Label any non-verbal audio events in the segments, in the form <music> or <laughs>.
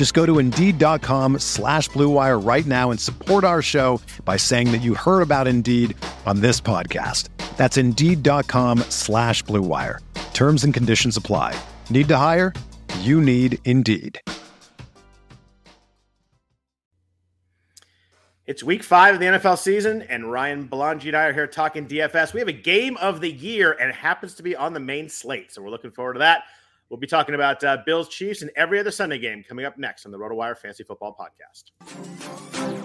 Just go to Indeed.com slash BlueWire right now and support our show by saying that you heard about Indeed on this podcast. That's Indeed.com slash BlueWire. Terms and conditions apply. Need to hire? You need Indeed. It's week five of the NFL season, and Ryan Belongia and I are here talking DFS. We have a game of the year, and it happens to be on the main slate. So we're looking forward to that. We'll be talking about uh, Bills, Chiefs, and every other Sunday game coming up next on the RotoWire Fantasy Football Podcast.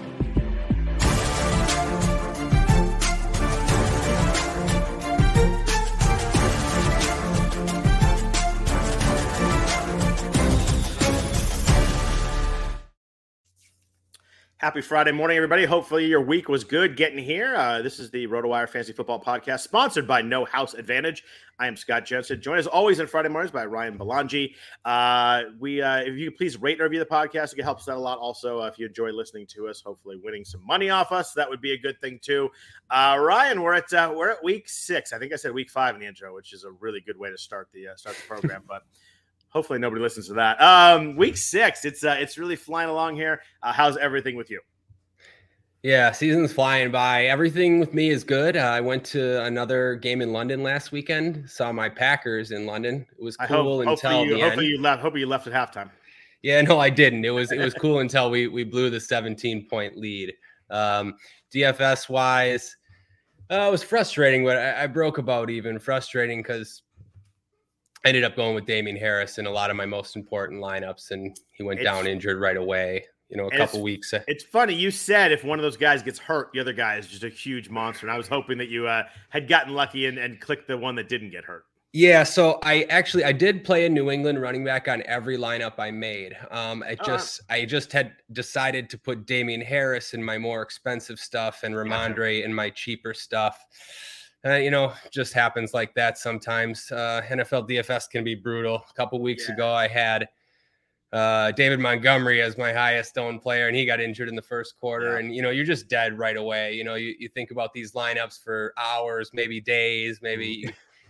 Happy Friday morning, everybody. Hopefully, your week was good getting here. Uh, this is the RotoWire Fantasy Football Podcast, sponsored by No House Advantage. I am Scott Jenstad, joined as always on Friday mornings by Ryan Belongia. Uh, we, uh, if you could please rate and review the podcast, it helps us out a lot. Also, uh, if you enjoy listening to us, hopefully winning some money off us, that would be a good thing too. Uh, Ryan, we're at uh, we're at week six. I think I said week five in the intro, which is a really good way to start the start the program, <laughs> but. Hopefully nobody listens to that. Um, week six, it's uh, it's really flying along here. Uh, how's everything with you? Yeah, season's flying by. Everything with me is good. Uh, I went to another game in London last weekend. Saw my Packers in London. It was cool hope, until you, the hopefully end. you left. Hopefully you left at halftime. Yeah, no, I didn't. It was it was <laughs> cool until we we blew the 17 point lead. Um, DFS wise, uh, it was frustrating, but I, I broke about even. Frustrating because I ended up going with Damien Harris in a lot of my most important lineups, and he went It's- down injured right away. You know, a couple it's- weeks. It's funny you said if one of those guys gets hurt, the other guy is just a huge monster. And I was hoping that you uh, had gotten lucky and, and clicked the one that didn't get hurt. Yeah, so I actually I did play a New England running back on every lineup I made. Um, I wow. just I just had decided to put Damien Harris in my more expensive stuff and Rhamondre in my cheaper stuff. Uh, you know, just happens like that sometimes. Uh, NFL DFS can be brutal. A couple weeks Yeah. ago, I had uh, David Montgomery as my highest owned player, and he got injured in the first quarter. Yeah. And you know, you're just dead right away. You know, you, you think about these lineups for hours, maybe days, maybe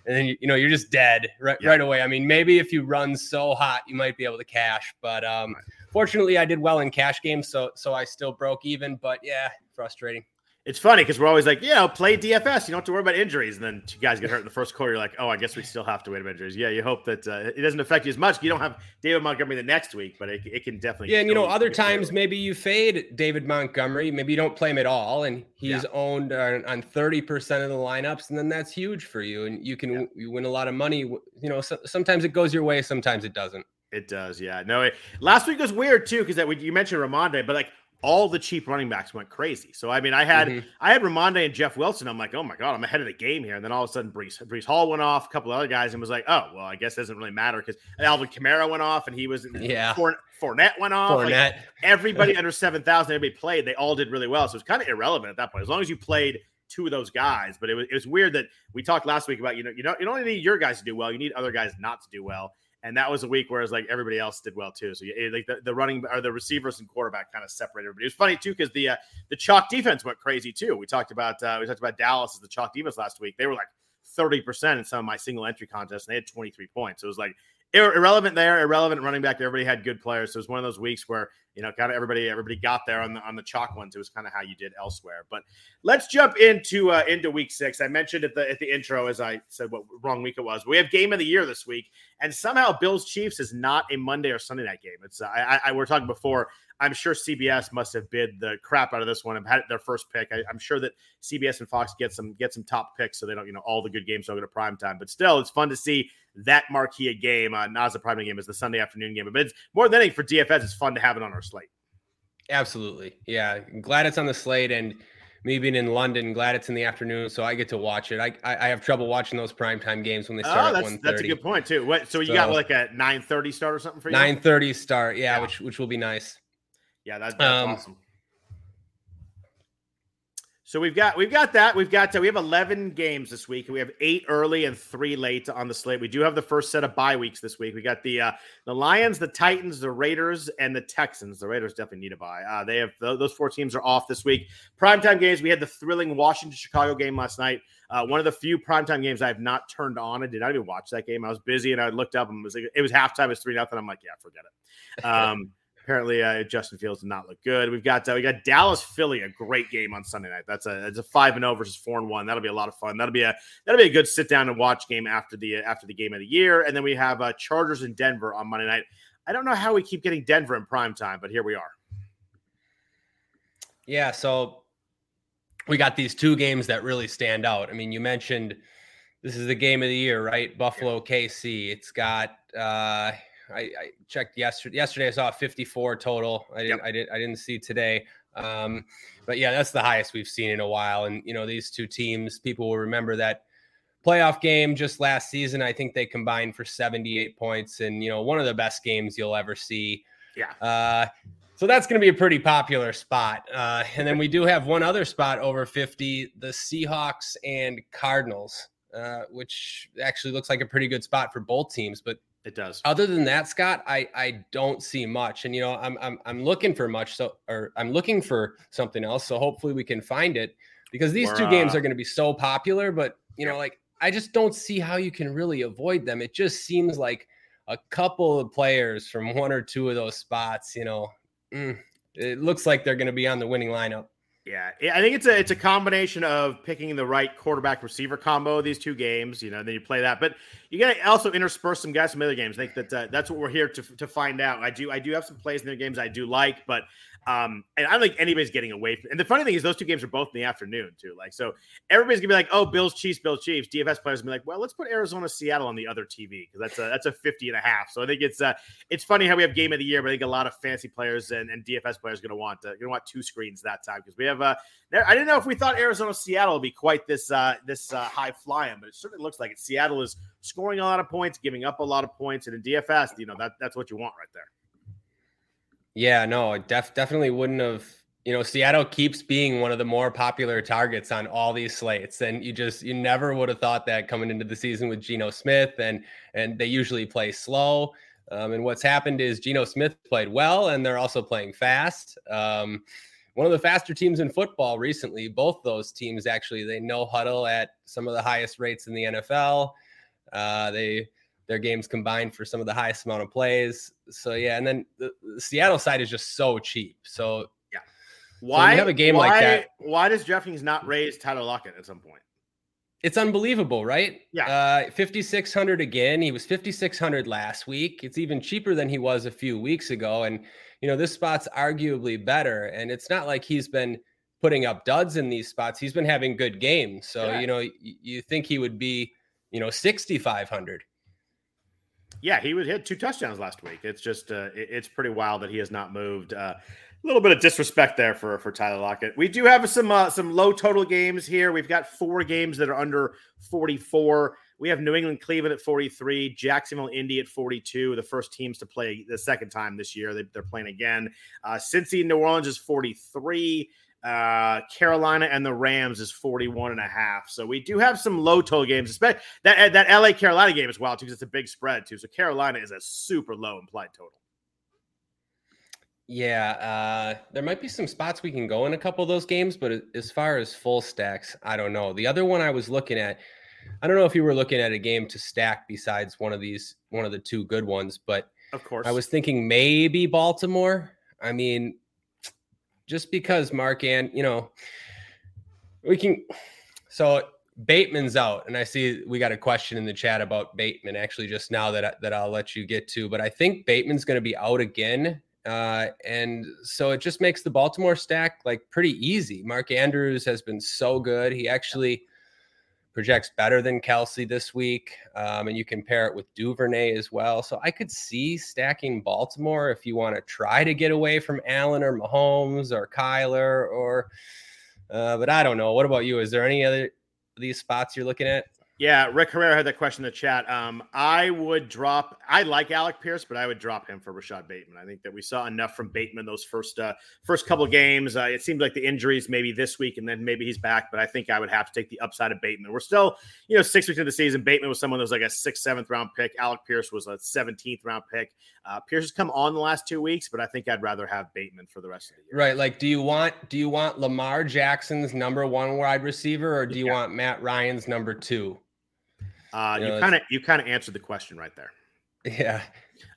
and then you, you know you're just dead right, Yeah. right away. I mean, maybe if you run so hot, you might be able to cash. But um, fortunately, I did well in cash games, so so I still broke even. But yeah, frustrating. It's funny because we're always like, you know, play DFS. You don't have to worry about injuries. And then two guys get hurt in the first quarter. You're like, oh, I guess we still have to wait about injuries. Yeah, you hope that uh, it doesn't affect you as much. You don't have David Montgomery the next week, but it, it can definitely. Yeah, and you know, other times maybe you fade David Montgomery. Maybe you don't play him at all, and he's Yeah. owned on, on 30% of the lineups, and then that's huge for you, and you can Yeah. you win a lot of money. You know, so, sometimes it goes your way, sometimes it doesn't. It does, yeah. No, it, last week was weird too because that we, you mentioned Rhamondre, but like all the cheap running backs went crazy. So I mean, I had Mhm. I had Rhamondre and Jeff Wilson. I'm like, oh my god, I'm ahead of the game here. And then all of a sudden, Breece Breece Hall went off, a couple of other guys, and was like, oh well, I guess it doesn't really matter because Alvin Kamara went off, and he was Yeah. Fourn- Fournette went off. Like, Fournette. everybody <laughs> under seven thousand, everybody played. They all did really well. So it's kind of irrelevant at that point, as long as you played two of those guys. But it was it was weird that we talked last week about you know you don't you don't need your guys to do well, you need other guys not to do well. And that was a week where it's like everybody else did well too. So it, like the, the running or the receivers and quarterback kind of separated everybody. It was funny too because the uh, the chalk defense went crazy too. We talked about uh, we talked about Dallas as the chalk defense last week. They were like thirty percent in some of my single entry contests, and they had twenty three points. It was like irrelevant there, irrelevant running back. Everybody had good players. So it was one of those weeks where you know kind of everybody everybody got there on the on the chalk ones. It was kind of how you did elsewhere. But let's jump into uh, into week six. I mentioned at the at the intro as I said what wrong week it was. We have game of the year this week, and somehow Bills Chiefs is not a Monday or Sunday night game. It's uh, I, I we're talking before. I'm sure CBS must have bid the crap out of this one and had their first pick. I, am sure that CBS and Fox get some get some top picks, so they don't you know all the good games don't go to prime time. But still, it's fun to see that marquee game. Uh, not as a prime game as the Sunday afternoon game, but it's more than anything for DFS. It's fun to have it on our slate. Absolutely, yeah. I'm glad it's on the slate and me being in London, glad it's in the afternoon, so I get to watch it. I I, I have trouble watching those primetime games when they start oh, that's, at 1.30. That's a good point too. What? So you so, got like a nine thirty start or something for you? Nine thirty start, yeah, yeah, which which will be nice. Yeah, that, that's um, awesome. So we've got we've got that we've got uh, we have eleven games this week. We have eight early and three late on the slate. We do have the first set of bye weeks this week. We got the uh, the Lions, the Titans, the Raiders, and the Texans. The Raiders definitely need a bye. Uh, they have those four teams are off this week. Primetime games. We had the thrilling Washington Chicago game last night. Uh, one of the few primetime games I have not turned on. I did not even watch that game. I was busy and I looked up and it was like, it was halftime. It was three nothing. I'm like, yeah, forget it. <laughs> Um, Apparently, uh, Justin Fields did not look good. We've got uh, we got Dallas Philly, a great game on Sunday night. That's a it's a five and zero versus four and one. That'll be a lot of fun. That'll be a that'll be a good sit down and watch game after the after the game of the year. And then we have uh, Chargers in Denver on Monday night. I don't know how we keep getting Denver in prime time, but here we are. Yeah, so we got these two games that really stand out. I mean, you mentioned this is the game of the year, right? Buffalo KC. It's got uh I, I checked yesterday. Yesterday I saw 54 total. I didn't. Yep. I didn't. I didn't see today. Um, but yeah, that's the highest we've seen in a while. And you know, these two teams, people will remember that playoff game just last season. I think they combined for 78 points, and you know, one of the best games you'll ever see. Yeah. Uh, so that's going to be a pretty popular spot. Uh, and then we do have one other spot over 50, the Seahawks and Cardinals, uh, which actually looks like a pretty good spot for both teams. But it does. Other than that, Scott, I I don't see much, and you know I'm I'm I'm looking for much, so or I'm looking for something else. So hopefully we can find it because these We're, two games uh, are going to be so popular. But you know, like I just don't see how you can really avoid them. It just seems like a couple of players from one or two of those spots. You know, mm, it looks like they're going to be on the winning lineup. Yeah, I think it's a it's a combination of picking the right quarterback receiver combo these two games. You know, then you play that, but you got to also intersperse some guys from other games. I think that uh, that's what we're here to to find out. I do I do have some plays in their games I do like, but um, and I don't think anybody's getting away from. And the funny thing is, those two games are both in the afternoon too. Like, so everybody's gonna be like, "Oh, Bills, Chiefs, Bills, Chiefs." DFS players be like, "Well, let's put Arizona, Seattle on the other TV because that's a that's a 50 and a half." So I think it's uh it's funny how we have game of the year, but I think a lot of fancy players and, and DFS players gonna want uh, gonna want two screens that time because we have uh I didn't know if we thought Arizona, Seattle would be quite this uh this uh, high flying, but it certainly looks like it. Seattle is scoring a lot of points, giving up a lot of points, and in DFS, you know that that's what you want right there. Yeah, no, def- definitely wouldn't have. You know, Seattle keeps being one of the more popular targets on all these slates, and you just you never would have thought that coming into the season with Geno Smith, and and they usually play slow. Um, and what's happened is Geno Smith played well, and they're also playing fast. Um, one of the faster teams in football recently. Both those teams actually they no huddle at some of the highest rates in the NFL. Uh, they their games combined for some of the highest amount of plays. So yeah, and then the, the Seattle side is just so cheap. So yeah, why so have a game why, like that? Why does DraftKings not raise Tyler Lockett at some point? It's unbelievable, right? Yeah. Uh, 5,600 again. He was 5,600 last week. It's even cheaper than he was a few weeks ago. And, you know, this spot's arguably better. And it's not like he's been putting up duds in these spots. He's been having good games. So, yeah. you know, you think he would be, you know, 6,500. Yeah, he would hit two touchdowns last week. It's just uh, it's pretty wild that he has not moved. Uh, a little bit of disrespect there for for Tyler Lockett. We do have some uh, some low total games here. We've got four games that are under 44. We have New England, Cleveland at 43, Jacksonville, Indy at 42. The first teams to play the second time this year. They, are playing again. Uh, Cincy, New Orleans is 43. Uh, Carolina and the Rams is 41 and a half. So we do have some low total games, especially that that LA Carolina game as well, too, because it's a big spread too. So Carolina is a super low implied total. Yeah, uh, there might be some spots we can go in a couple of those games, but as far as full stacks, I don't know. The other one I was looking at, I don't know if you were looking at a game to stack besides one of these, one of the two good ones, but of course, I was thinking maybe Baltimore. I mean, just because Mark and you know we can so Bateman's out, and I see we got a question in the chat about Bateman actually just now that I, that I'll let you get to. But I think Bateman's going to be out again Uh, and so it just makes the Baltimore stack like pretty easy. Mark Andrews has been so good. He actually projects better than Kelce this week. Um, and you can pair it with Duvernay as well. So I could see stacking Baltimore if you want to try to get away from Allen or Mahomes or Kyler or, uh, but I don't know. What about you? Is there any other these spots you're looking at? Yeah, Rick Herrera had that question in the chat. Um, I would drop. I like Alec Pierce, but I would drop him for Rashod Bateman. I think that we saw enough from Bateman those first uh, first couple games. Uh, it seemed like the injuries maybe this week, and then maybe he's back. But I think I would have to take the upside of Bateman. We're still, you know, six weeks into the season. Bateman was someone that was like a sixth, seventh round pick. Alec Pierce was a seventeenth round pick. Uh, Pierce has come on the last two weeks, but I think I'd rather have Bateman for the rest of the year. Right. Like, do you want do you want Lamar Jackson's number one wide receiver, or do you yeah. want Matt Ryan's number two? Uh, you kind of you kind of answered the question right there. Yeah,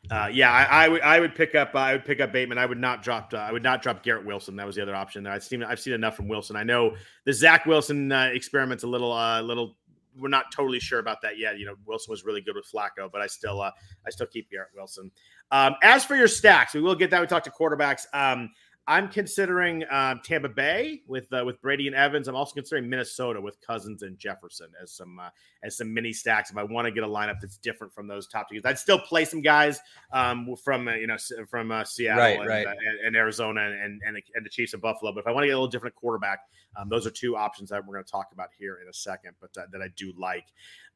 uh, yeah. I, I, would I would pick up uh, I would pick up Bateman. I would not drop uh, I would not drop Garrett Wilson. That was the other option. There. I've seen I've seen enough from Wilson. I know the Zach Wilson uh, experiment's a little uh, little. We're not totally sure about that yet. You know, Wilson was really good with Flacco, but I still uh, I still keep Garrett Wilson. Um, as for your stacks, we will get that. We talked to quarterbacks. Um, I'm considering um, Tampa Bay with uh, with Brady and Evans. I'm also considering Minnesota with Cousins and Jefferson as some uh, as some mini stacks. If I want to get a lineup that's different from those top teams, I'd still play some guys um, from uh, you know from uh, Seattle right, and, right. Uh, and, and, Arizona and, and and the Chiefs of Buffalo. But if I want to get a little different quarterback, um, those are two options that we're going to talk about here in a second. But uh, that I do like.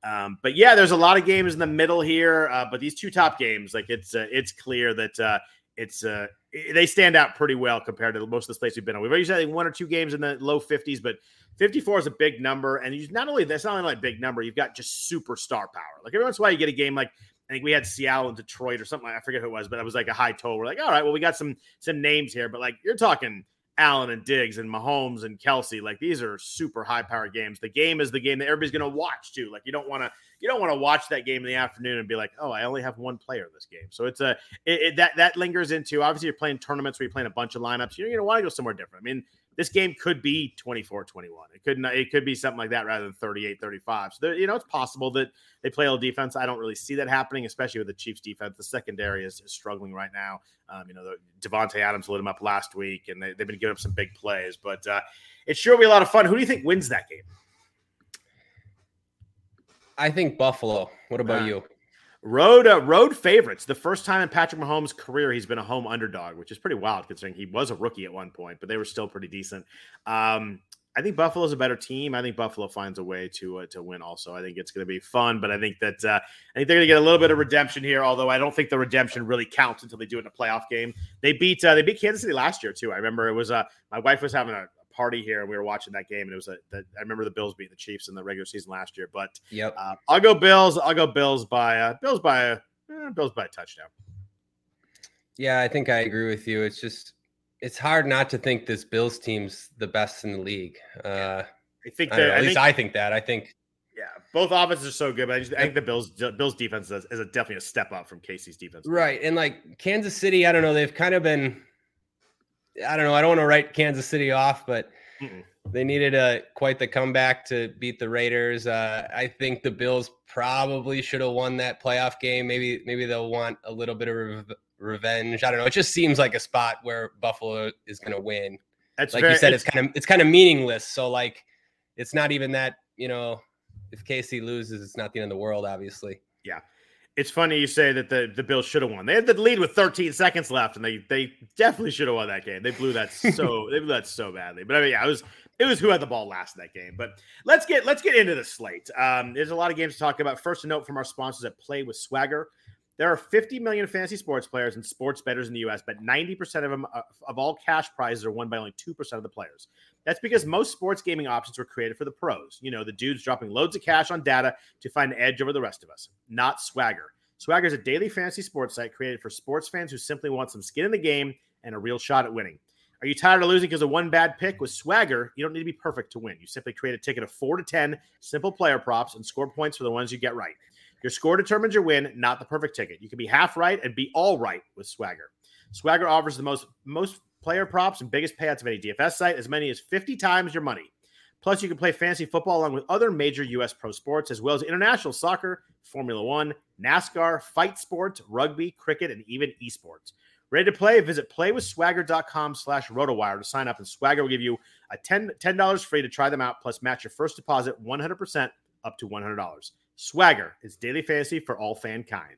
Um, but yeah, there's a lot of games in the middle here. but these two top games, like it's it's clear that it's uh they stand out pretty well compared to most of the states we've been on. We've already had one or two games in the low 50s, but 54 is a big number. And you not only that's not only like big number, you've got just superstar power. Like every once in a while you get a game like I think we had Seattle and Detroit or something. I forget who it was, but it was like a high total. We're like, all right, well, we got some some names here, but like you're talking Allen and Diggs and Mahomes and Kelce. Like these are super high power games. The game is the game that everybody's going to watch too. Like you don't want to you don't want to watch that game in the afternoon and be like, oh, I only have one player this game. So it's a it, it, that that lingers into obviously you're playing tournaments where you're playing a bunch of lineups. You're going to want to go somewhere different. I mean, this game could be 24 21 it could not, it could be something like that rather than 38 35 so there, you know it's possible that they play a little defense. I don't really see that happening especially with the chiefs defense. The secondary is, is struggling right now. Um, you know the, Davante adams lit him up last week and they, have been giving up some big plays but uh, it sure will be a lot of fun. Who do you think wins that game? I think buffalo. What about uh, you Road uh, road favorites. The first time in Patrick Mahomes' career he's been a home underdog, which is pretty wild considering he was a rookie at one point, but they were still pretty decent. Um, I think Buffalo's a better team. I think Buffalo finds a way to uh, to win. Also, I think it's going to be fun, but I think that uh, I think they're going to get a little bit of redemption here. Although I don't think the redemption really counts until they do it in a playoff game. They beat uh, they beat Kansas City last year too. I remember it was uh, my wife was having a, party here and we were watching that game and it was a the, I remember the Bills beating the Chiefs in the regular season last year. But yep, uh, I'll go Bills. I'll go Bills by uh, Bills by a eh, Bills by a touchdown. Yeah, I think I agree with you. It's just it's hard not to think this Bills team's the best in the league. Uh, I think that, I at least I think that. I think yeah, both offenses are so good, but I, just, I think the Bills Bills defense is, is a, definitely a step up from KC's defense. Right, and like Kansas City, I don't know, they've kind of been I don't know. I don't want to write Kansas City off, but Mm-mm. they needed a quite the comeback to beat the Raiders. Uh, I think the Bills probably should have won that playoff game. Maybe maybe they'll want a little bit of re- revenge. I don't know. It just seems like a spot where Buffalo is going to win. That's like very, you said. It's, it's kind of it's kind of meaningless. So like, it's not even that you know. If KC loses, it's not the end of the world, obviously. Yeah it's funny you say that the, the Bills should have won. They had the lead with 13 seconds left, and they they definitely should have won that game. They blew that <laughs> so they blew that so badly. But I mean, yeah, it was it was who had the ball last in that game. But let's get let's get into the slate. Um, there's a lot of games to talk about. First, a note from our sponsors at play with Swagger. There are 50 million fantasy sports players and sports bettors in the U.S., but 90% of them uh, of all cash prizes are won by only 2% of the players. That's because most sports gaming options were created for the pros. You know, the dudes dropping loads of cash on data to find an edge over the rest of us, not Swagger. Swagger is a daily fantasy sports site created for sports fans who simply want some skin in the game and a real shot at winning. Are you tired of losing because of one bad pick? With Swagger, you don't need to be perfect to win. You simply create a ticket of four to 10 simple player props and score points for the ones you get right. Your score determines your win, not the perfect ticket. You can be half right and be all right with Swagger. Swagger offers the most most player props and biggest payouts of any DFS site, as many as 50 times your money. Plus, you can play fantasy football along with other major U.S. pro sports, as well as international soccer, Formula One, NASCAR, fight sports, rugby, cricket, and even esports. Ready to play? Visit playwithswagger.com slash rotowire to sign up, and Swagger will give you a 10 $10 free to try them out, plus match your first deposit 100% up to $100. Swagger is daily fantasy for all fankind.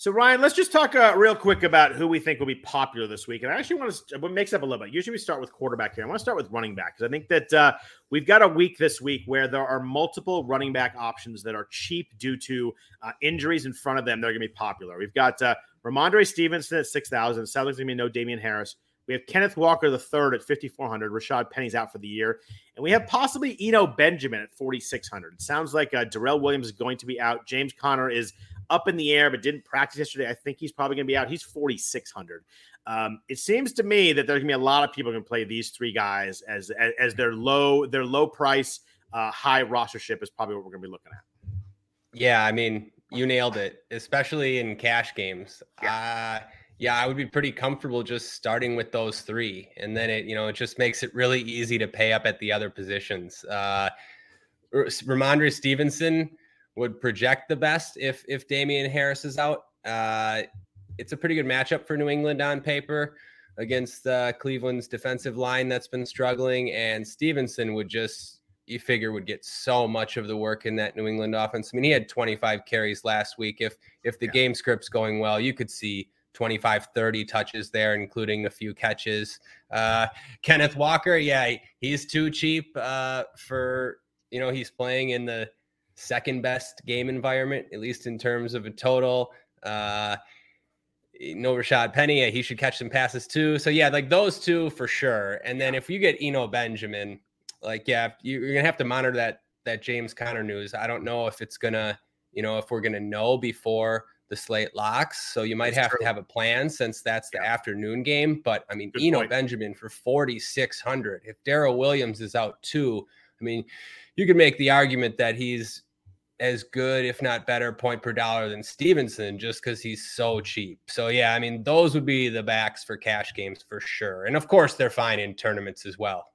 So Ryan, let's just talk uh, real quick about who we think will be popular this week. And I actually want to what makes up a little bit. Usually we start with quarterback here. I want to start with running back because I think that uh, we've got a week this week where there are multiple running back options that are cheap due to uh, injuries in front of them. They're going to be popular. We've got uh, Rhamondre Stevenson at six thousand. Sounds like going to be no Damien Harris. We have Kenneth Walker the third at 5,400. Rashaad Penny's out for the year. And we have possibly Eno Benjamin at 4,600. It sounds like uh, Darrel Williams is going to be out. James Conner is up in the air, but didn't practice yesterday. I think he's probably going to be out. He's 4,600. Um, it seems to me that there's going to be a lot of people going to play these three guys as, as, as their low their low price, uh, high rostership is probably what we're going to be looking at. Yeah, I mean, you nailed it, especially in cash games. Yeah. Uh, yeah, I would be pretty comfortable just starting with those three, and then it you know it just makes it really easy to pay up at the other positions. Uh, Rhamondre Stevenson would project the best if if Damien Harris is out. Uh, it's a pretty good matchup for New England on paper against uh, Cleveland's defensive line that's been struggling, and Stevenson would just you figure would get so much of the work in that New England offense. I mean, he had 25 carries last week. If if the yeah. game script's going well, you could see 25, 30 touches there, including a few catches. Uh, Kenneth Walker, yeah, he's too cheap uh, for you know he's playing in the second best game environment, at least in terms of a total. Uh, no Rashaad Penny, he should catch some passes too. So yeah, like those two for sure. And then if you get Eno Benjamin, like yeah, you're gonna have to monitor that that James Conner news. I don't know if it's gonna, you know, if we're gonna know before the slate locks. So you might that's have true. to have a plan since that's the yeah. afternoon game. But I mean, Good Eno point. Benjamin for 4,600. If Darrel Williams is out too, I mean, you could make the argument that he's as good, if not better, point per dollar than Stevenson just because he's so cheap. So, yeah, I mean, those would be the backs for cash games for sure. And of course, they're fine in tournaments as well.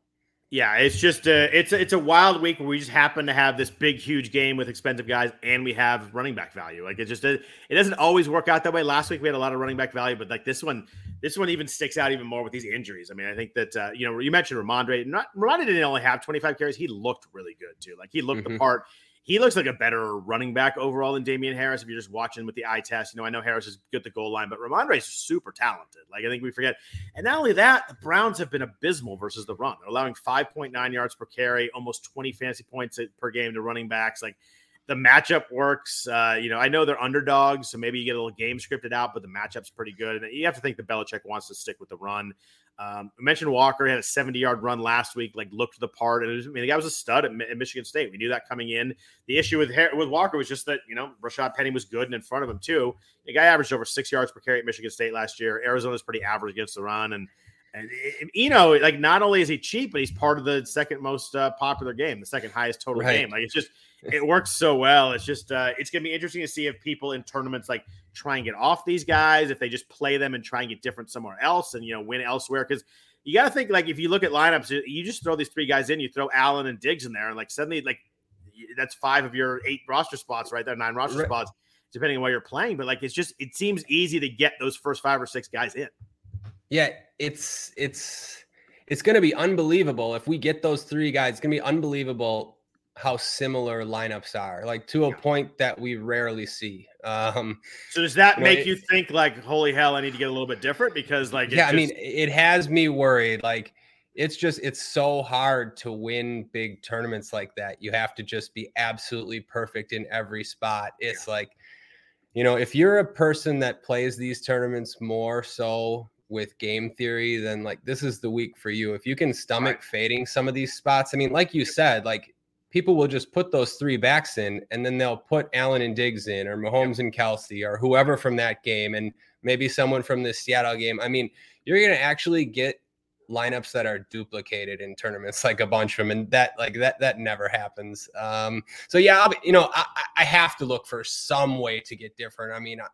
Yeah, it's just a it's a, it's a wild week where we just happen to have this big huge game with expensive guys and we have running back value. Like it just it doesn't always work out that way. Last week we had a lot of running back value, but like this one, this one even sticks out even more with these injuries. I mean, I think that uh, you know you mentioned Rhamondre. Not Rhamondre didn't only have 25 carries; he looked really good too. Like he looked mm-hmm. the part he looks like a better running back overall than Damien Harris. If you're just watching with the eye test, you know, I know Harris is good at the goal line, but Rhamondre is super talented. Like I think we forget. And not only that, the Browns have been abysmal versus the run. They're allowing 5.9 yards per carry, almost 20 fantasy points per game to running backs. Like the matchup works. Uh, you know, I know they're underdogs, so maybe you get a little game scripted out, but the matchup's pretty good. And you have to think the Belichick wants to stick with the run. Um, I mentioned Walker had a 70 yard run last week, like looked the part. And was, I mean, the guy was a stud at, at, Michigan State. We knew that coming in. The issue with with Walker was just that, you know, Rashaad Penny was good and in front of him, too. The guy averaged over six yards per carry at Michigan State last year. Arizona's pretty average against the run. And, and you know, like not only is he cheap, but he's part of the second most uh, popular game, the second highest total right. game. Like it's just, it works so well. It's just, uh, it's going to be interesting to see if people in tournaments like try and get off these guys, if they just play them and try and get different somewhere else and, you know, win elsewhere. Cause you got to think like if you look at lineups, you just throw these three guys in, you throw Allen and Diggs in there, and like suddenly, like that's five of your eight roster spots right there, nine roster right. spots, depending on what you're playing. But like it's just, it seems easy to get those first five or six guys in. Yeah, it's, it's, it's going to be unbelievable if we get those three guys. It's going to be unbelievable how similar lineups are, like to a point that we rarely see. <laughs> Um, so does that make know, you think like, holy hell, I need to get a little bit different because like, yeah, just... I mean, it has me worried. Like, it's just it's so hard to win big tournaments like that. You have to just be absolutely perfect in every spot. It's yeah. like, you know, if you're a person that plays these tournaments more so with game theory, then like this is the week for you. If you can stomach right. fading some of these spots, I mean, like you said, like people will just put those three backs in and then they'll put Allen and Diggs in or Mahomes and Kelce or whoever from that game and maybe someone from the Seattle game. I mean, you're going to actually get lineups that are duplicated in tournaments like a bunch of them and that like that that never happens. Um so yeah I'll, you know I, I have to look for some way to get different. I mean I,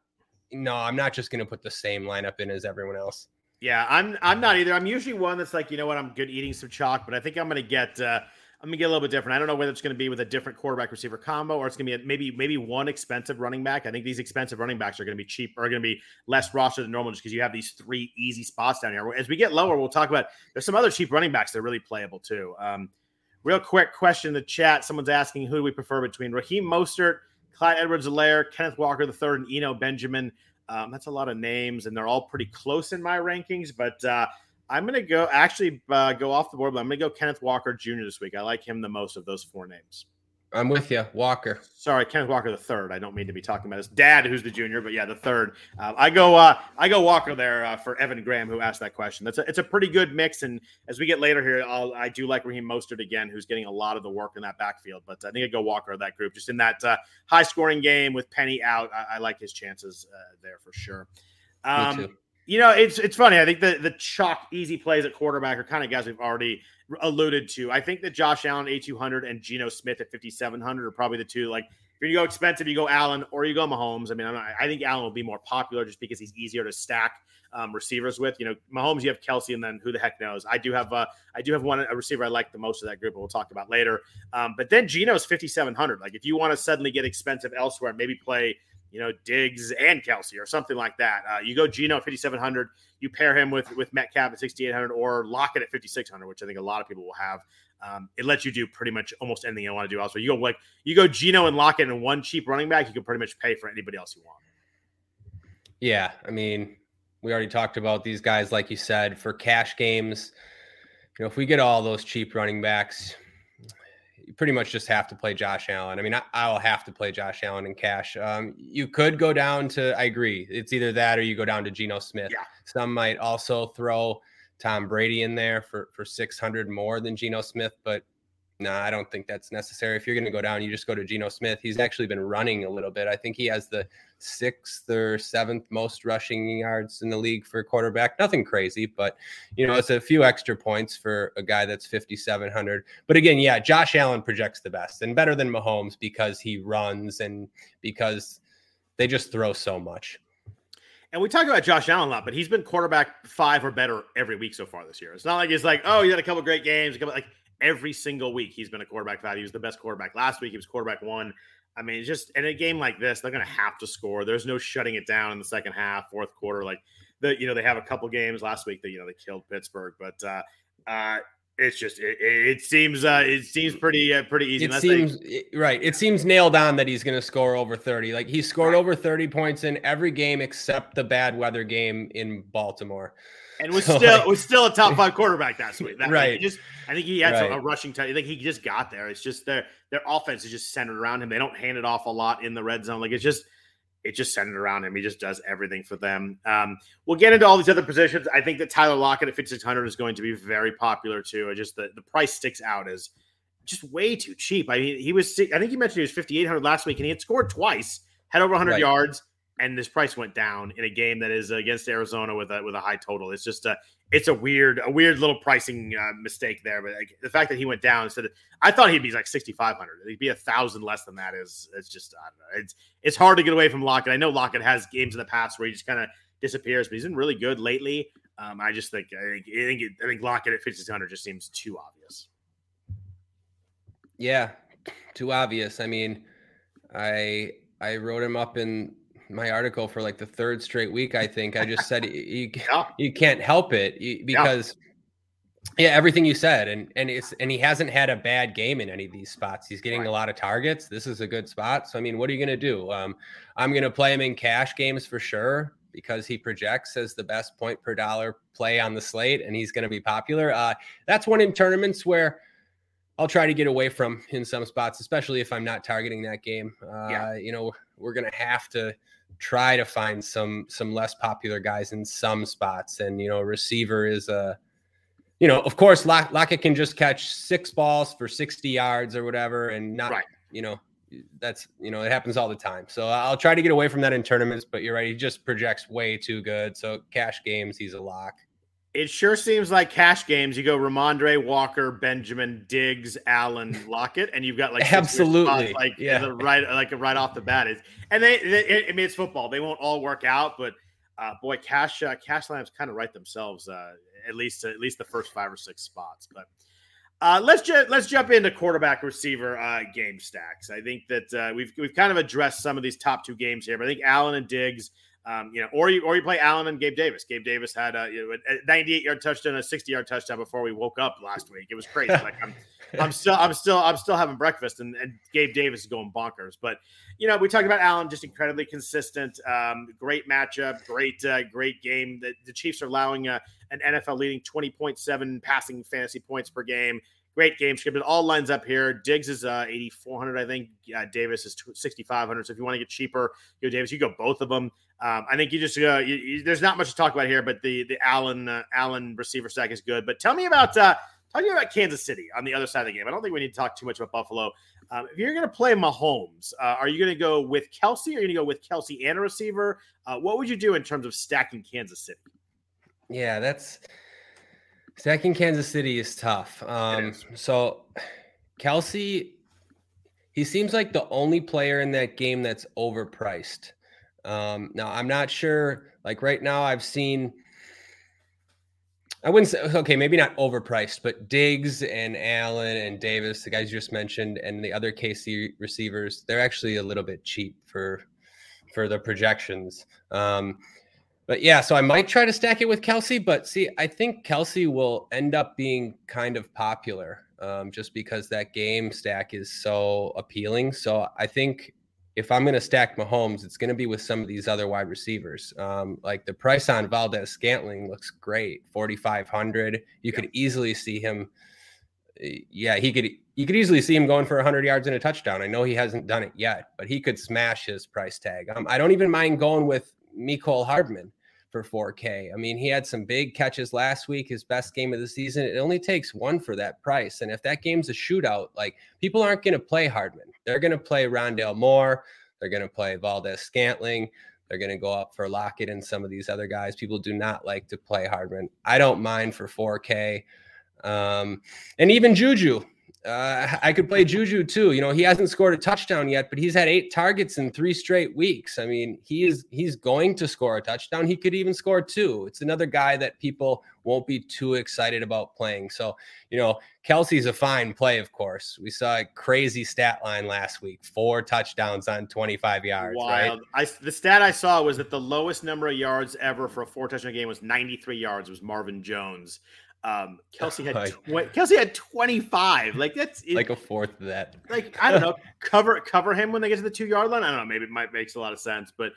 no i'm not just going to put the same lineup in as everyone else. Yeah i'm i'm not either. I'm usually one that's like you know what? I'm good eating some chalk but i think i'm going to get uh I'm gonna get a little bit different. I don't know whether it's to be with a different quarterback receiver combo or it's to be a, maybe maybe one expensive running back. I think these expensive running backs are to be cheap or to be less roster than normal just because you have these three easy spots down here. As we get lower, we'll talk about there's some other cheap running backs that are really playable too. Um, real quick question in the chat: Someone's asking who do we prefer between Raheem Mostert, Clyde Edwards-Helaire, Kenneth Walker III, and Eno Benjamin. Um, that's a lot of names, and they're all pretty close in my rankings, but. Uh, I'm going to go actually uh, go off the board, but I'm going to go Kenneth Walker Jr. this week. I like him the most of those four names. I'm with you, Walker. Sorry, Kenneth Walker the third. I don't mean to be talking about his dad, who's the junior, but yeah, the third. Uh, I go, uh, I go Walker there uh, for Evan Graham, who asked that question. That's a, it's a pretty good mix, and as we get later here, I'll, i do like Raheem Mostert again, who's getting a lot of the work in that backfield. But I think I go Walker of that group, just in that uh, high scoring game with Penny out. I, I like his chances uh, there for sure. Um, Me too. You know, it's it's funny. I think the the chalk easy plays at quarterback are kind of guys we've already alluded to. I think that Josh Allen eight two hundred and Geno Smith at fifty seven hundred are probably the two. Like if you go expensive, you go Allen or you go Mahomes. I mean, not, i think Allen will be more popular just because he's easier to stack um, receivers with. You know, Mahomes, you have Kelce, and then who the heck knows? I do have uh, I do have one a receiver I like the most of that group. but We'll talk about later. Um, but then Geno's fifty seven hundred. Like if you want to suddenly get expensive elsewhere, maybe play you know, Diggs and Kelce or something like that. Uh, you go Geno at 5,700, you pair him with with Metcalf at 6,800 or Lockett at 5,600, which I think a lot of people will have. Um, it lets you do pretty much almost anything you want to do. Also, you go like you go Geno and Lockett and one cheap running back, you can pretty much pay for anybody else you want. Yeah, I mean, we already talked about these guys, like you said, for cash games. You know, if we get all those cheap running backs, you pretty much just have to play Josh Allen. I mean, I, will have to play Josh Allen in cash. Um, you could go down to, I agree, it's either that or you go down to Geno Smith. Yeah. Some might also throw Tom Brady in there for for 600 more than Geno Smith, but no, nah, I don't think that's necessary. If you're going to go down, you just go to Geno Smith. He's actually been running a little bit. I think he has the sixth or seventh most rushing yards in the league for a quarterback. Nothing crazy, but you know, it's a few extra points for a guy that's 5,700. But again, yeah, Josh Allen projects the best and better than Mahomes because he runs and because they just throw so much. And we talk about Josh Allen a lot, but he's been quarterback five or better every week so far this year. It's not like he's like, oh, he had a couple great games. Like every single week he's been a quarterback five. He was the best quarterback last week. He was quarterback one. I mean, just in a game like this, they're going to have to score. There's no shutting it down in the second half, fourth quarter. Like the, you know, they have a couple games last week that you know they killed Pittsburgh, but uh, uh, it's just it, it seems uh, it seems pretty uh, pretty easy. It seems right. It seems nailed on that he's going to score over thirty. Like he scored right. over thirty points in every game except the bad weather game in Baltimore and was still <laughs> was still a top five quarterback last week. That, right. Like, just I think he had right. a rushing touch. I think he just got there. It's just their their offense is just centered around him. They don't hand it off a lot in the red zone. Like it's just it's just centered around him. He just does everything for them. Um, we'll get into all these other positions. I think that Tyler Lockett at 5600 is going to be very popular too. I just the, the price sticks out as just way too cheap. I mean, he was I think you mentioned he was 5800 last week and he had scored twice, had over 100 right. yards and this price went down in a game that is against Arizona with a with a high total. It's just a it's a weird a weird little pricing uh, mistake there. But like, the fact that he went down instead of I thought he'd be like sixty five hundred. He'd be a thousand less than that. Is it's just I don't know. It's it's hard to get away from Lockett. I know Lockett has games in the past where he just kind of disappears, but he's been really good lately. Um, I just think I think I think, I think Lockett at fifty six hundred just seems too obvious. Yeah, too obvious. I mean, I I wrote him up in my article for like the third straight week. I think I just said you <laughs> yeah. you can't help it because Yeah, everything you said, and and it's and he hasn't had a bad game in any of these spots. He's getting right. a lot of targets. This is a good spot. So I mean, what are you going to do? Um, I'm going to play him in cash games for sure because he projects as the best point per dollar play on the slate, and he's going to be popular. Uh, that's one in tournaments where I'll try to get away from in some spots, especially if I'm not targeting that game. Uh, yeah. You know, we're going to have to try to find some some less popular guys in some spots, and you know, receiver is a you know, of course, Lock- Lockett can just catch six balls for 60 yards or whatever and not, right. you know, that's, you know, it happens all the time. So I'll try to get away from that in tournaments, but you're right. He just projects way too good. So cash games, he's a lock. It sure seems like cash games. You go Rhamondre Walker, Benjamin, Diggs, Allen, <laughs> Lockett, and you've got like absolutely like yeah, right like right off the bat. Is and they, they, I mean, it's football. They won't all work out, but uh, boy, cash uh, cash lambs kind of write themselves uh, at least at least the first five or six spots. But uh, let's ju- let's jump into quarterback receiver uh, game stacks. I think that uh, we've we've kind of addressed some of these top two games here, but I think Allen and Diggs. Um, you know, or you or you play Allen and Gabe Davis. Gabe Davis had a, you know, a 98 yard touchdown, a 60 yard touchdown before we woke up last week. It was crazy. <laughs> like I'm, I'm still, I'm still, I'm still having breakfast, and, and Gabe Davis is going bonkers. But you know, we talked about Allen, just incredibly consistent. Um, great matchup, great, uh, great game. The, the Chiefs are allowing uh, an NFL leading 20.7 passing fantasy points per game. Great game script. It all lines up here. Diggs is uh, 8,400, I think. Uh, Davis is 6,500. So if you want to get cheaper, go Davis. You go both of them. Um, I think you just uh, you, you, there's not much to talk about here, but the the Allen uh, Allen receiver stack is good. But tell me about uh, talking about Kansas City on the other side of the game. I don't think we need to talk too much about Buffalo. Um, if you're going to play Mahomes, uh, are you going to go with Kelce? Or are you going to go with Kelce and a receiver? Uh, what would you do in terms of stacking Kansas City? Yeah, that's stacking Kansas City is tough. Um, is. So Kelce, he seems like the only player in that game that's overpriced. Um, now I'm not sure. Like right now, I've seen I wouldn't say okay, maybe not overpriced, but Diggs and Allen and Davis, the guys you just mentioned, and the other KC receivers, they're actually a little bit cheap for for the projections. Um, but yeah, so I might try to stack it with Kelce, but see, I think Kelce will end up being kind of popular um, just because that game stack is so appealing. So I think if I'm going to stack Mahomes, it's going to be with some of these other wide receivers. Um, like the price on Valdes Scantling looks great, 4,500. You could easily see him. Eh, yeah, he could. You could easily see him going for 100 yards and a touchdown. I know he hasn't done it yet, but he could smash his price tag. Um, I don't even mind going with Mecole Hardman for 4K. I mean, he had some big catches last week, his best game of the season. It only takes one for that price. And if that game's a shootout, like people aren't going to play Hardman. They're going to play Rondale Moore. They're going to play Valdes Scantling. They're going to go up for Lockett and some of these other guys. People do not like to play Hardman. I don't mind for 4K. Um, and even Juju, uh, I could play Juju too. You know, he hasn't scored a touchdown yet, but he's had eight targets in three straight weeks. I mean, he is he's going to score a touchdown. He could even score two. It's another guy that people won't be too excited about playing. So, you know, Kelce's a fine play, of course. We saw a crazy stat line last week: four touchdowns on 25 yards. Wild. Right? I, the stat I saw was that the lowest number of yards ever for a four touchdown game was 93 yards. It was Marvin Jones. Um, Kelce had <laughs> tw- Kelce had 25. Like that's it, like a fourth of that. Like I don't know, <laughs> cover cover him when they get to the two yard line. I don't know. Maybe it might makes a lot of sense, but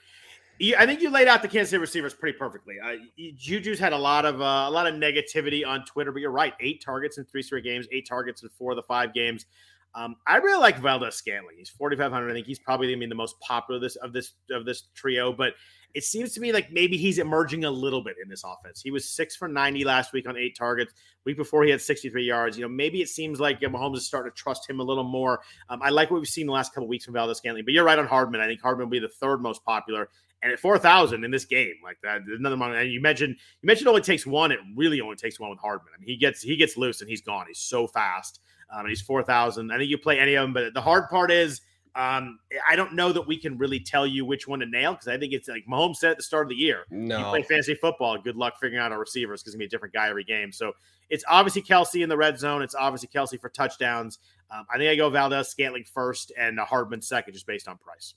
I think you laid out the Kansas City receivers pretty perfectly. Uh, Juju's had a lot of uh, a lot of negativity on Twitter, but you're right. Eight targets in three straight games, eight targets in four of the five games. Um, I really like Valdes Scantling. He's 4,500. I think he's probably going to be the most popular of this of this of this trio. But it seems to me like maybe he's emerging a little bit in this offense. He was six for 90 last week on eight targets. Week before he had 63 yards. You know, maybe it seems like Mahomes is starting to trust him a little more. Um, I like what we've seen the last couple weeks from Valdes Scantling, but you're right on Hardman. I think Hardman will be the third most popular. And at 4,000 in this game, like that, another one. And you mentioned, you mentioned only takes one. It really only takes one with Hardman. I mean, he gets, he gets loose and he's gone. He's so fast. Um, and he's 4,000. I think you play any of them, but the hard part is, um, I don't know that we can really tell you which one to nail because I think it's like Mahomes said at the start of the year. No, you play fantasy football. Good luck figuring out our receivers because it's gonna be a different guy every game. So it's obviously Kelce in the red zone. It's obviously Kelce for touchdowns. Um, I think I go Valdes Scantling first and Hardman second, just based on price.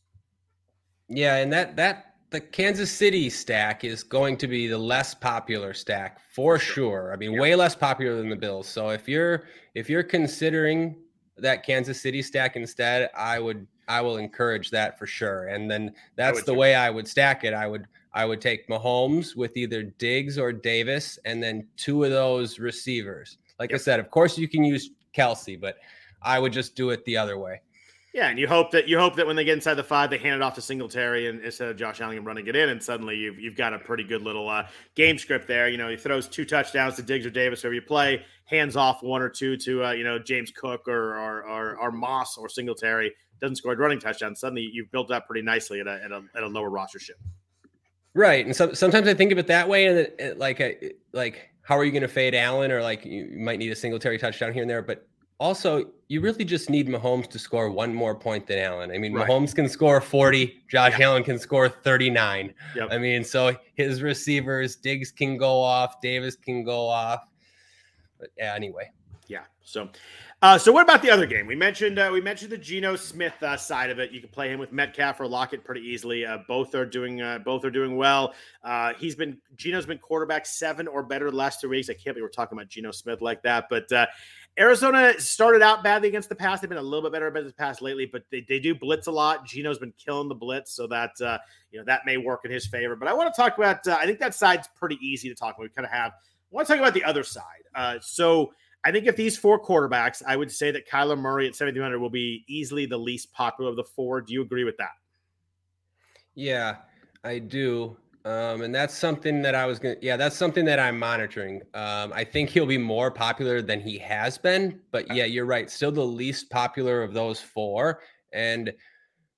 Yeah, and that that the Kansas City stack is going to be the less popular stack for sure. I mean, yep. way less popular than the Bills. So if you're if you're considering that Kansas City stack instead, I would I will encourage that for sure. And then that's the too. way I would stack it. I would I would take Mahomes with either Diggs or Davis, and then two of those receivers. Like yep. I said, of course you can use Kelce, but I would just do it the other way. Yeah, and you hope that you hope that when they get inside the five, they hand it off to Singletary and instead of Josh Allen running it in, and suddenly you've you've got a pretty good little uh, game script there. You know, he throws two touchdowns to Diggs or Davis, wherever you play, hands off one or two to uh, you know James Cook or or, or or Moss or Singletary, doesn't score a running touchdown. Suddenly you've built up pretty nicely at a at a, at a lower roster ship. Right, and so, sometimes I think of it that way, and it, it, like a, like how are you going to fade Allen, or like you might need a Singletary touchdown here and there, but also you really just need Mahomes to score one more point than Allen. I mean, right. Mahomes can score 40, Josh yeah. Allen can score 39. Yep. I mean, so his receivers, Diggs can go off, Davis can go off. But yeah, anyway. Yeah. So uh, so what about the other game? We mentioned uh, we mentioned the Geno Smith uh, side of it. You can play him with Metcalf or Lockett pretty easily. Uh, both are doing uh, both are doing well. Uh, he's been Geno's been quarterback seven or better the last two weeks. I can't believe we're talking about Geno Smith like that. But Arizona started out badly against the pass. They've been a little bit better against the pass lately, but they, they do blitz a lot. Geno's been killing the blitz, so that uh, you know that may work in his favor. But I want to talk about. Uh, I think that side's pretty easy to talk about. We kind of have. I want to talk about the other side. Uh, so I think if these four quarterbacks, I would say that Kyler Murray at 7,200 will be easily the least popular of the four. Do you agree with that? Yeah, I do. Um, and that's something that I was going to, yeah, that's something that I'm monitoring. Um, I think he'll be more popular than he has been, but yeah, you're right. Still the least popular of those four. And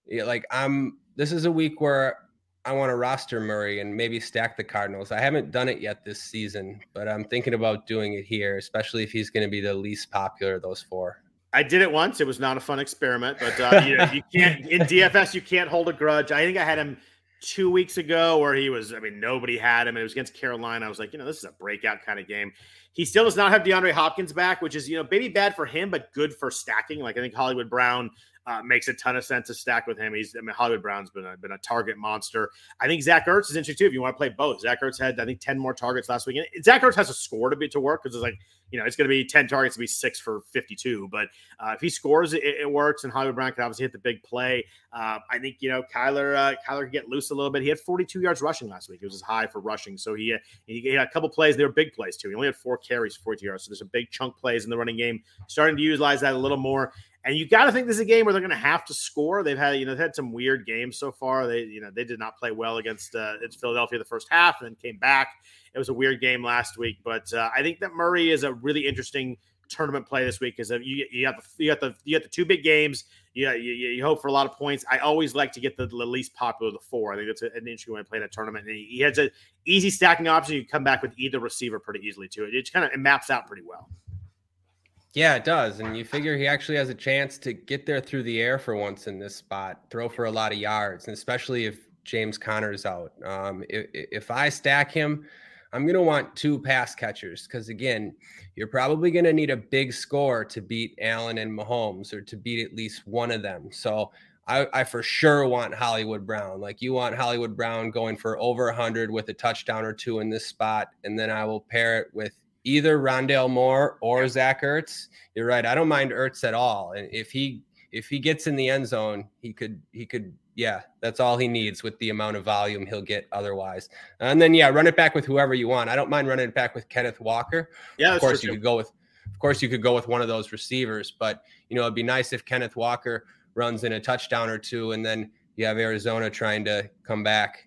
yeah, like I'm, this is a week where I want to roster Murray and maybe stack the Cardinals. I haven't done it yet this season, but I'm thinking about doing it here, especially if he's going to be the least popular of those four. I did it once. It was not a fun experiment, but uh, you, know, you can't in DFS. You can't hold a grudge. I think I had him two weeks ago where he was. I mean, nobody had him. It was against Carolina. I was like, you know, this is a breakout kind of game. He still does not have DeAndre Hopkins back, which is you know maybe bad for him, but good for stacking. Like I think Hollywood Brown uh, makes a ton of sense to stack with him. He's, I mean, Hollywood Brown's been a, been a target monster. I think Zach Ertz is interesting too. If you want to play both, Zach Ertz had, I think, 10 more targets last week. And Zach Ertz has a score to be to work because it's like, you know, it's going to be 10 targets to be six for 52. But uh, if he scores, it, it, works. And Hollywood Brown can obviously hit the big play. Uh, I think, you know, Kyler, uh, Kyler can get loose a little bit. He had 42 yards rushing last week. It was his high for rushing. So he, he had a couple plays. They were big plays too. He only had four carries, 42 yards. So there's a big chunk plays in the running game. Starting to utilize that a little more. And you got to think this is a game where they're going to have to score. They've had, you know, they've had some weird games so far. They, you know, they did not play well against uh, Philadelphia the first half, and then came back. It was a weird game last week, but uh, I think that Murray is a really interesting tournament play this week because you you got the you got the you got the two big games. You, you, you hope for a lot of points. I always like to get the, the least popular of the four. I think that's an interesting way to play in a tournament. And he, he has an easy stacking option. You come back with either receiver pretty easily too. It, it kind of it maps out pretty well. Yeah, it does. And you figure he actually has a chance to get there through the air for once in this spot, throw for a lot of yards, and especially if James Conner's out. Um, if, if I stack him, I'm going to want two pass catchers because, again, you're probably going to need a big score to beat Allen and Mahomes or to beat at least one of them. So I, I, for sure want Hollywood Brown. Like you want Hollywood Brown going for over 100 with a touchdown or two in this spot. And then I will pair it with either Rondale Moore or Zach Ertz. You're right. I don't mind Ertz at all. And if he if he gets in the end zone, he could he could yeah, that's all he needs with the amount of volume he'll get otherwise. And then yeah, run it back with whoever you want. I don't mind running it back with Kenneth Walker. Yeah, of course you could go with of course you could go with one of those receivers, but you know, it'd be nice if Kenneth Walker runs in a touchdown or two and then you have Arizona trying to come back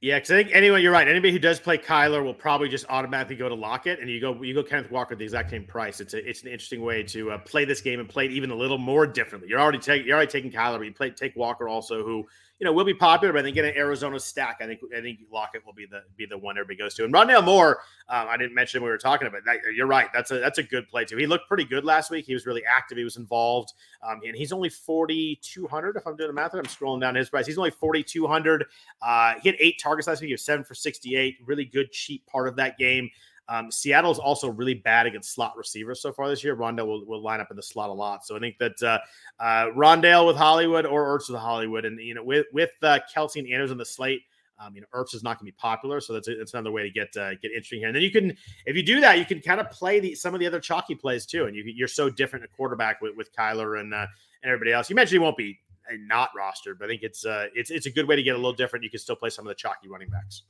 yeah, because I think anyone, you're right. Anybody who does play Kyler will probably just automatically go to Lockett, and you go you go Kenneth Walker at the exact same price. It's a, it's an interesting way to uh, play this game and play it even a little more differently. You're already taking you're already taking Kyler, but you play take Walker also, who you know, will be popular. But I think in an Arizona stack, I think I think Lockett will be the be the one everybody goes to. And Rondale Moore, um, I didn't mention we were talking about. That, you're right. That's a that's a good play too. He looked pretty good last week. He was really active. He was involved, um, and he's only 4,200. If I'm doing the math, I'm scrolling down his price. He's only 4,200. Uh, he had eight targets last week. He was seven for 68. Really good cheap part of that game. Um, Seattle's also really bad against slot receivers so far this year. Rondale will, will line up in the slot a lot. So I think that uh, uh, Rondale with Hollywood or Ertz with Hollywood. And, you know, with, with uh, Kelce and Andrews on the slate, Um, you know, Ertz is not going to be popular, so that's a, that's another way to get uh, get interesting here. And then you can, if you do that, you can kind of play the some of the other chalky plays too. And you, you're so different at quarterback with, with Kyler and uh, and everybody else. You mentioned he won't be not rostered, but I think it's uh, it's it's a good way to get a little different. You can still play some of the chalky running backs.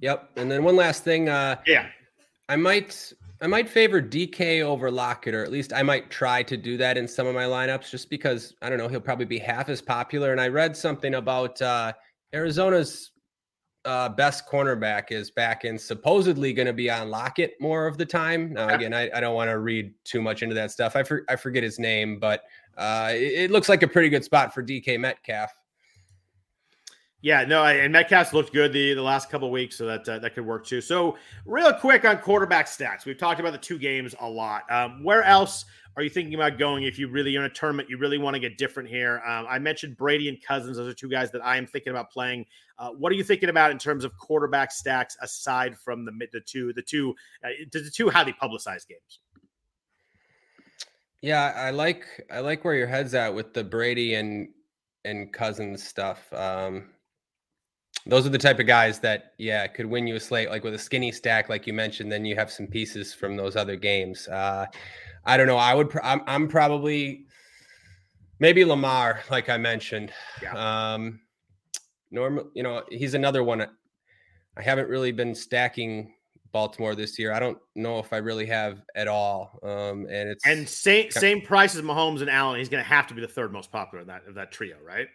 Yep. And then one last thing. Uh, yeah, I might I might favor DK over Lockett, or at least I might try to do that in some of my lineups, just because I don't know he'll probably be half as popular. And I read something about uh, Arizona's uh, best cornerback is back and supposedly going to be on Lockett more of the time. Now, again, I, I don't want to read too much into that stuff. I, for, I forget his name, but uh, it, it, looks like a pretty good spot for DK Metcalf. Yeah, no, and Metcalf's looked good the, the last couple weeks, so that uh, that could work too. So, real quick on quarterback stats, we've talked about the two games a lot. Um, where else are you thinking about going if you really in a tournament? You really want to get different here. Um, I mentioned Brady and Cousins; those are two guys that I am thinking about playing. Uh, what are you thinking about in terms of quarterback stacks aside from the the two the two uh, the two highly publicized games? Yeah, I like I like where your head's at with the Brady and and Cousins stuff. Um, those are the type of guys that yeah could win you a slate like with a skinny stack like you mentioned then you have some pieces from those other games uh i don't know i would pr- I'm, I'm probably maybe lamar like i mentioned yeah. um normal you know he's another one i haven't really been stacking baltimore this year i don't know if i really have at all um and it's and same same price as mahomes and allen he's going to have to be the third most popular of that of that trio right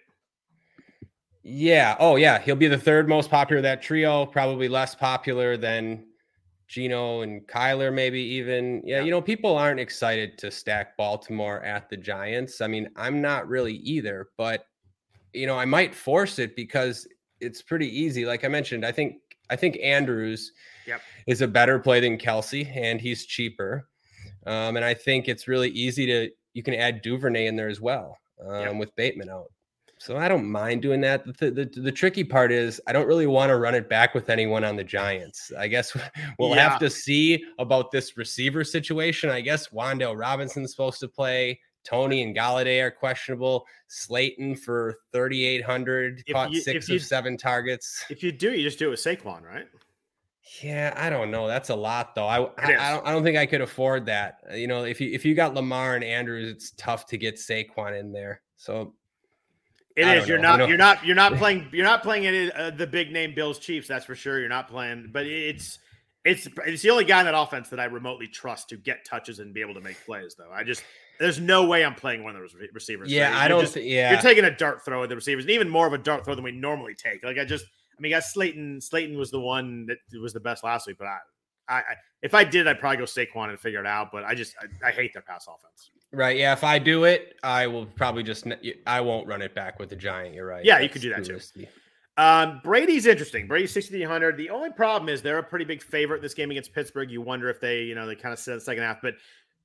yeah. Oh, yeah. He'll be the third most popular that trio. Probably less popular than Geno and Kyler, maybe even. Yeah, yeah, You know, people aren't excited to stack Baltimore at the Giants. I mean, I'm not really either, but you know, I might force it because it's pretty easy. Like I mentioned, I think I think Andrews yep. is a better play than Kelce, and he's cheaper. Um, and I think it's really easy to you can add Duvernay in there as well um, yep. with Bateman out. So I don't mind doing that. The, the, the, tricky part is I don't really want to run it back with anyone on the Giants. I guess <laughs> we'll yeah. have to see about this receiver situation. I guess Wan'Dale Robinson's supposed to play. Toney and Golladay are questionable. Slayton for 3,800 caught you, six you, of seven targets. If you do, you just do it with Saquon, right? Yeah, I don't know. That's a lot, though. I, I, I, don't I don't think I could afford that. You know, if you if you got Lamar and Andrews, it's tough to get Saquon in there. So it is. You're know. not. You're not. You're not <laughs> playing. You're not playing any uh, the big name Bills Chiefs. That's for sure. You're not playing. But it's it's it's the only guy in that offense that I remotely trust to get touches and be able to make plays. Though I just there's no way I'm playing one of those receivers. Yeah, so I don't. Just, th- yeah, you're taking a dart throw at the receivers, and even more of a dart throw than we normally take. Like I just, I mean, I got Slayton. Slayton was the one that was the best last week, but I, I, I if I did, I'd probably go Saquon and figure it out. But I just, I, I hate their pass offense. Right. Yeah. If I do it, I will probably just I won't run it back with the giant. You're right. Yeah, That's you could do that too. Risky. Um, Brady's interesting. Brady's 6,300. The only problem is they're a pretty big favorite this game against Pittsburgh. You wonder if they, you know, they kind of the second half. But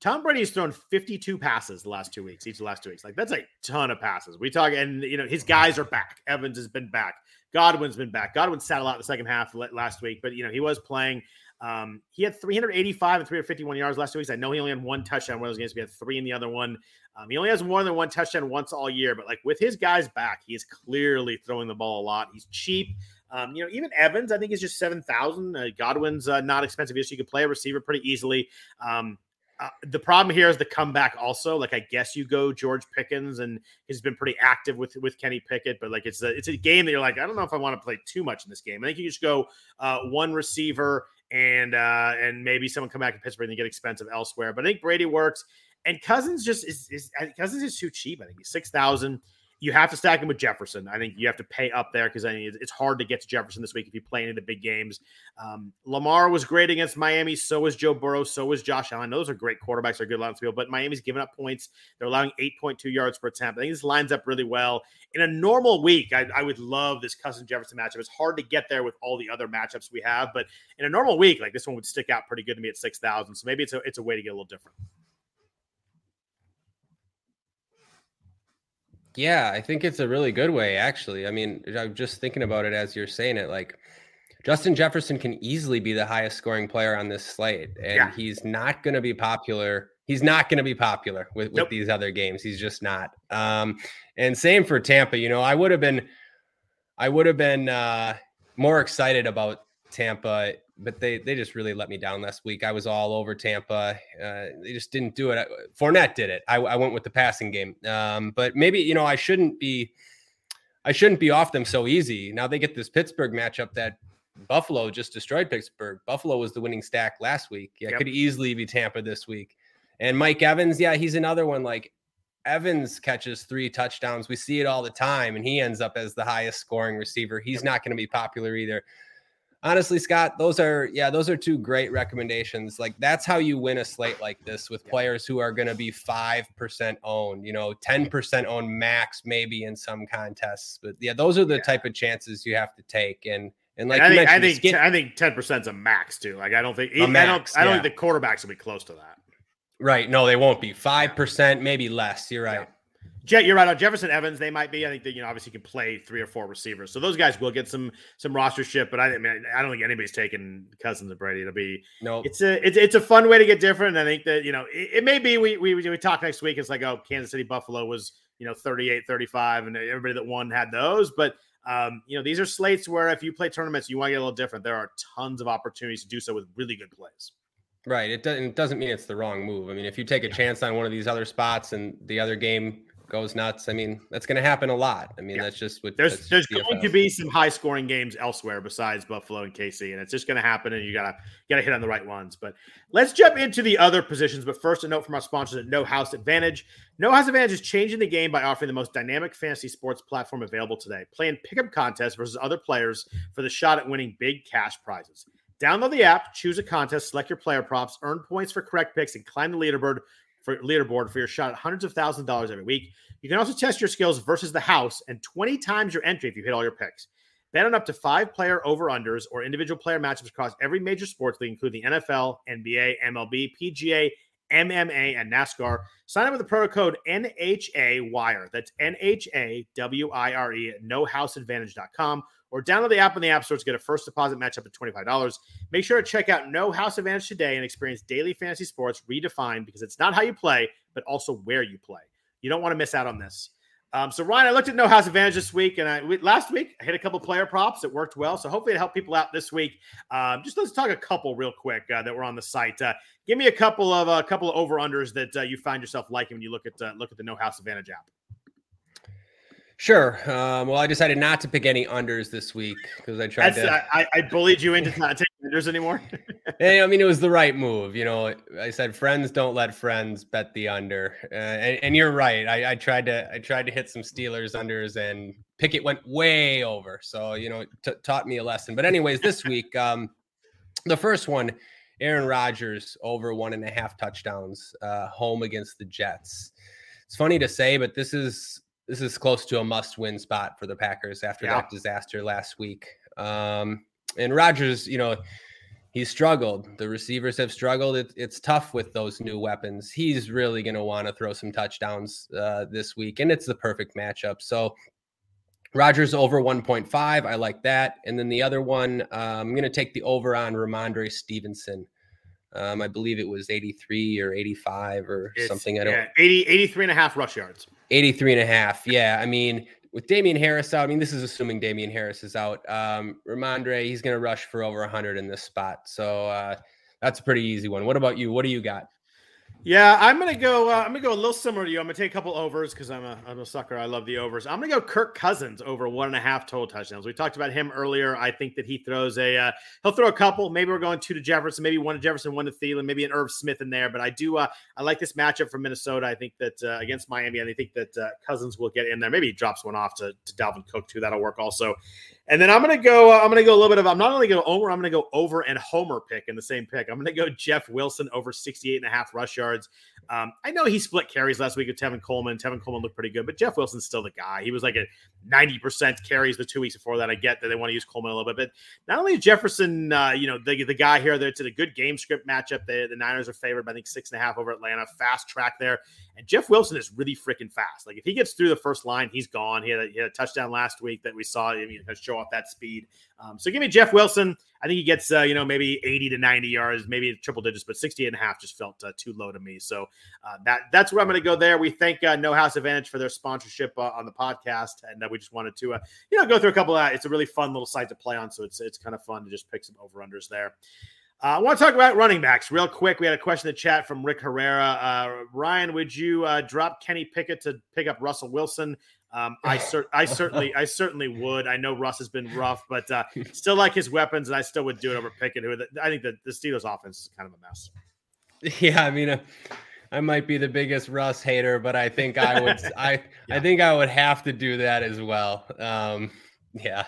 Tom Brady's thrown 52 passes the last two weeks, each of the last two weeks. Like that's a ton of passes. We talk, and you know, his guys are back. Evans has been back. Godwin's been back. Godwin sat a lot in the second half last week, but you know, he was playing. Um, he had 385 and 351 yards last two weeks. I know he only had one touchdown one of those games. We had three in the other one. Um, he only has more than one touchdown once all year, but like with his guys back, he is clearly throwing the ball a lot. He's cheap. Um, you know, even Evans, I think is just seven thousand. Uh, Godwin's uh, not expensive. Yes, you could play a receiver pretty easily. Um, uh, the problem here is the comeback also. Like I guess you go George Pickens, and he's been pretty active with with Kenny Pickett, but like it's a it's a game that you're like I don't know if I want to play too much in this game. I think you just go uh, one receiver and uh, and maybe someone come back to Pittsburgh and get expensive elsewhere. But I think Brady works, and Cousins just is, is Cousins is too cheap. I think he's six thousand. You have to stack him with Jefferson. I think you have to pay up there because I mean it's hard to get to Jefferson this week if you play any of the big games. Um, Lamar was great against Miami. So was Joe Burrow. So was Josh Allen. Those are great quarterbacks. They're good line field, but Miami's giving up points. They're allowing 8.2 yards per attempt. I think this lines up really well. In a normal week, I, I would love this Cousin Jefferson matchup. It's hard to get there with all the other matchups we have, but in a normal week, like this one would stick out pretty good to me at 6,000. So maybe it's a, it's a way to get a little different. Yeah, I think it's a really good way, actually. I mean, I'm just thinking about it as you're saying it. Like, Justin Jefferson can easily be the highest scoring player on this slate, and yeah. he's not going to be popular. He's not going to be popular with, with nope. these other games. He's just not. Um, and same for Tampa. You know, I would have been, I would have been uh, more excited about Tampa, but they they just really let me down last week. I was all over Tampa. Uh, they just didn't do it. Fournette did it. I, I went with the passing game. Um, but maybe you know I shouldn't be. I shouldn't be off them so easy. Now they get this Pittsburgh matchup that Buffalo just destroyed Pittsburgh. Buffalo was the winning stack last week. Yeah, yep. could easily be Tampa this week. And Mike Evans, yeah, he's another one. Like Evans catches three touchdowns. We see it all the time, and he ends up as the highest scoring receiver. He's not going to be popular either. Honestly, Scott, those are yeah, those are two great recommendations. Like that's how you win a slate like this with players who are going to be five percent owned, you know, ten percent owned max, maybe in some contests. But yeah, those are the yeah. type of chances you have to take. And and like and I think I think skin- I think ten percent is a max too. Like I don't think I max, don't I don't yeah. think the quarterbacks will be close to that. Right. No, they won't be. 5%, maybe less. You're right. Yeah. Jet, you're right on Jefferson Evans. They might be. I think that you know obviously can play three or four receivers, so those guys will get some some roster ship. But I, I mean, I don't think anybody's taking Cousins and Brady. It'll be no. It's a it's, it's a fun way to get different. I think that you know it, it may be we, we we talk next week. It's like oh Kansas City Buffalo was you know 38 35 and everybody that won had those, but um, you know these are slates where if you play tournaments you want to get a little different. There are tons of opportunities to do so with really good plays. Right. It doesn't, it doesn't mean it's the wrong move. I mean, if you take a chance on one of these other spots and the other game goes nuts, I mean, that's going to happen a lot. I mean, yeah. that's just what there's there's going to be some high scoring games elsewhere besides Buffalo and KC, and it's just going to happen. And you gotta gotta hit on the right ones. But let's jump into the other positions. But first, a note from our sponsors at No House Advantage. No House Advantage is changing the game by offering the most dynamic fantasy sports platform available today. Play in pickup contests versus other players for the shot at winning big cash prizes. Download the app, choose a contest, select your player props, earn points for correct picks, and climb the leaderboard for leaderboard for your shot at hundreds of thousands of dollars every week. You can also test your skills versus the house and 20 times your entry if you hit all your picks. Bet on up to five player over unders or individual player matchups across every major sports league, including the NFL, NBA, MLB, PGA, MMA, and NASCAR. Sign up with the promo code NHA Wire. That's N H A W I R E at nohouseadvantage.com or download the app on the App Store to get a first deposit match up to $25. Make sure to check out No House Advantage today and experience daily fantasy sports redefined because it's not how you play, but also where you play. You don't want to miss out on this. Um, so Ryan, I looked at No House Advantage this week, and I last week I hit a couple player props. It worked well, so hopefully it helped people out this week. Um, just let's talk a couple real quick uh, that were on the site. Uh, give me a couple of a uh, couple of over unders that uh, you find yourself liking when you look at uh, look at the No House Advantage app. Sure. Um, well, I decided not to pick any unders this week because I tried That's, to. I, I bullied you into <laughs> taking unders anymore. <laughs> I mean, it was the right move. You know, I said friends don't let friends bet the under, uh, and, and, you're right. I, I, tried to I tried to hit some Steelers unders, and Pickett went way over. So you know, t- taught me a lesson. But anyways, this <laughs> week, um, the first one, Aaron Rodgers over one and a half touchdowns, uh, home against the Jets. It's funny to say, but this is this is close to a must-win spot for the Packers after yeah. that disaster last week. Um, and Rodgers, you know, he's struggled. The receivers have struggled. It, it's tough with those new weapons. He's really going to want to throw some touchdowns uh, this week, and it's the perfect matchup. So Rodgers over 1.5. I like that. And then the other one, uh, I'm going to take the over on Rhamondre Stevenson. Um, I believe it was 83 or 85 or it's, something. I don't yeah, 80, 83 and a half rush yards. 83 and a half. Yeah. I mean, with Damien Harris out, I mean, this is assuming Damien Harris is out. Um, Rhamondre, he's going to rush for over 100 in this spot. So uh, that's a pretty easy one. What about you? What do you got? Yeah, I'm gonna go. Uh, I'm gonna go a little similar to you. I'm gonna take a couple overs because I'm a I'm a sucker. I love the overs. I'm gonna go Kirk Cousins over one and a half total touchdowns. We talked about him earlier. I think that he throws a uh, he'll throw a couple. Maybe we're going two to Jefferson, maybe one to Jefferson, one to Thielen, maybe an Irv Smith in there. But I do uh, I like this matchup from Minnesota. I think that uh, against Miami, and I think that uh, Cousins will get in there. Maybe he drops one off to, to Dalvin Cook too. That'll work also. And then I'm gonna go. Uh, I'm gonna go a little bit of. I'm not only to over. I'm gonna go over and Homer pick in the same pick. I'm gonna go Jeff Wilson over 68 and a half rush yards. Um, I know he split carries last week with Tevin Coleman. Tevin Coleman looked pretty good, but Jeff Wilson's still the guy. He was like a 90% carries the two weeks before that. I get that they want to use Coleman a little bit, but not only is Jefferson, uh, you know, the, the guy here that's in a good game script matchup. The, the Niners are favored by I think six and a half over Atlanta. Fast track there. And Jeff Wilson is really freaking fast. Like if he gets through the first line, he's gone. He had a, he had a touchdown last week that we saw him you know, show off that speed. Um, so give me Jeff Wilson. I think he gets, uh, you know, maybe 80 to 90 yards, maybe triple digits, but 60 and a half just felt uh, too low to me. So uh, that that's where I'm going to go there. We thank uh, No House Advantage for their sponsorship uh, on the podcast, and uh, we just wanted to, you know, go through a couple of. It's a really fun little site to play on, so it's it's kind of fun to just pick some over unders there. I want to talk about running backs real quick. We had a question in the chat from Rick Herrera. Ryan, would you drop Kenny Pickett to pick up Russell Wilson? Um, <laughs> I, cer- I certainly, I certainly would. I know Russ has been rough, but uh, still like his weapons, and I still would do it over Pickett. Who I think that the Steelers' offense is kind of a mess. <laughs> Yeah, I mean, uh, I might be the biggest Russ hater, but I think I would, I, <laughs> yeah. I think I would have to do that as well. Um, yeah,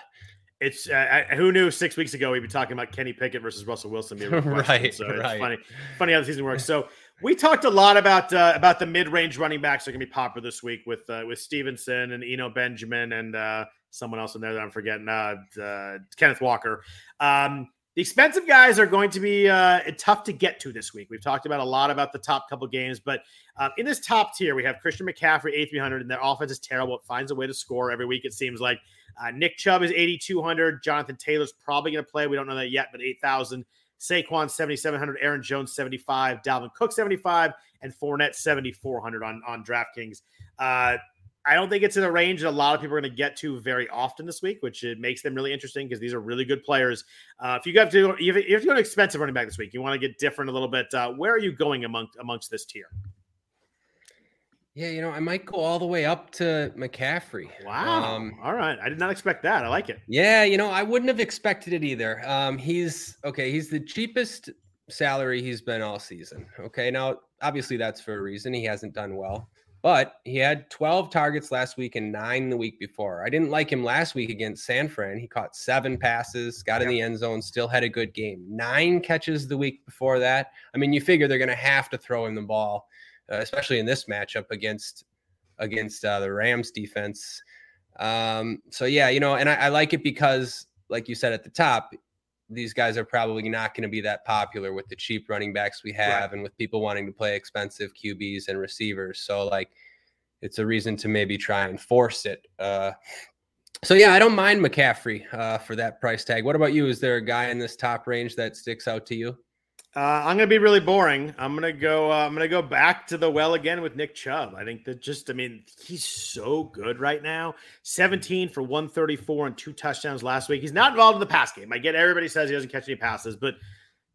it's uh, I, who knew six weeks ago we'd be talking about Kenny Pickett versus Russell Wilson being right. So it's funny, funny how the season works. So we talked a lot about uh, about the mid range running backs that are going to be popular this week with uh, with Stevenson and Eno Benjamin and uh, someone else in there that I'm forgetting, uh, uh, Kenneth Walker. Um, the expensive guys are going to be uh, tough to get to this week. We've talked about a lot about the top couple games, but in this top tier, we have Christian McCaffrey, 8,300, and their offense is terrible. It finds a way to score every week, it seems like. Nick Chubb is 8,200. Jonathan Taylor's probably going to play. We don't know that yet, but 8,000. Saquon 7,700, Aaron Jones 75, Dalvin Cook 75, and Fournette 7,400 on, on DraftKings. Uh, I don't think it's in a range that a lot of people are going to get to very often this week, which it makes them really interesting because these are really good players. Uh, if you have to, if you have to go to expensive running back this week, you want to get different a little bit. Uh, where are you going amongst amongst this tier? Yeah, you know, I might go all the way up to McCaffrey. Wow. Um, all right. I did not expect that. I like it. Yeah, you know, I wouldn't have expected it either. Um, he's okay, he's the cheapest salary he's been all season. Okay. Now, obviously that's for a reason. He hasn't done well. But he had 12 targets last week and nine the week before. I didn't like him last week against San Fran. He caught seven passes, got yep. in the end zone, still had a good game. Nine catches the week before that. I mean, you figure they're going to have to throw him the ball uh, especially in this matchup against against uh, the Rams defense. Um, so yeah, you know, and I, I like it because, like you said at the top, these guys are probably not going to be that popular with the cheap running backs we have, right. and with people wanting to play expensive QBs and receivers. So like, it's a reason to maybe try and force it. Uh, so yeah, I don't mind McCaffrey uh, for that price tag. What about you? Is there a guy in this top range that sticks out to you? Uh, I'm going to be really boring. I'm going to go. Uh, I'm going to go back to the well again with Nick Chubb. I think that just. I mean, he's so good right now. 17 for 134 and two touchdowns last week. He's not involved in the pass game. I get everybody says he doesn't catch any passes, but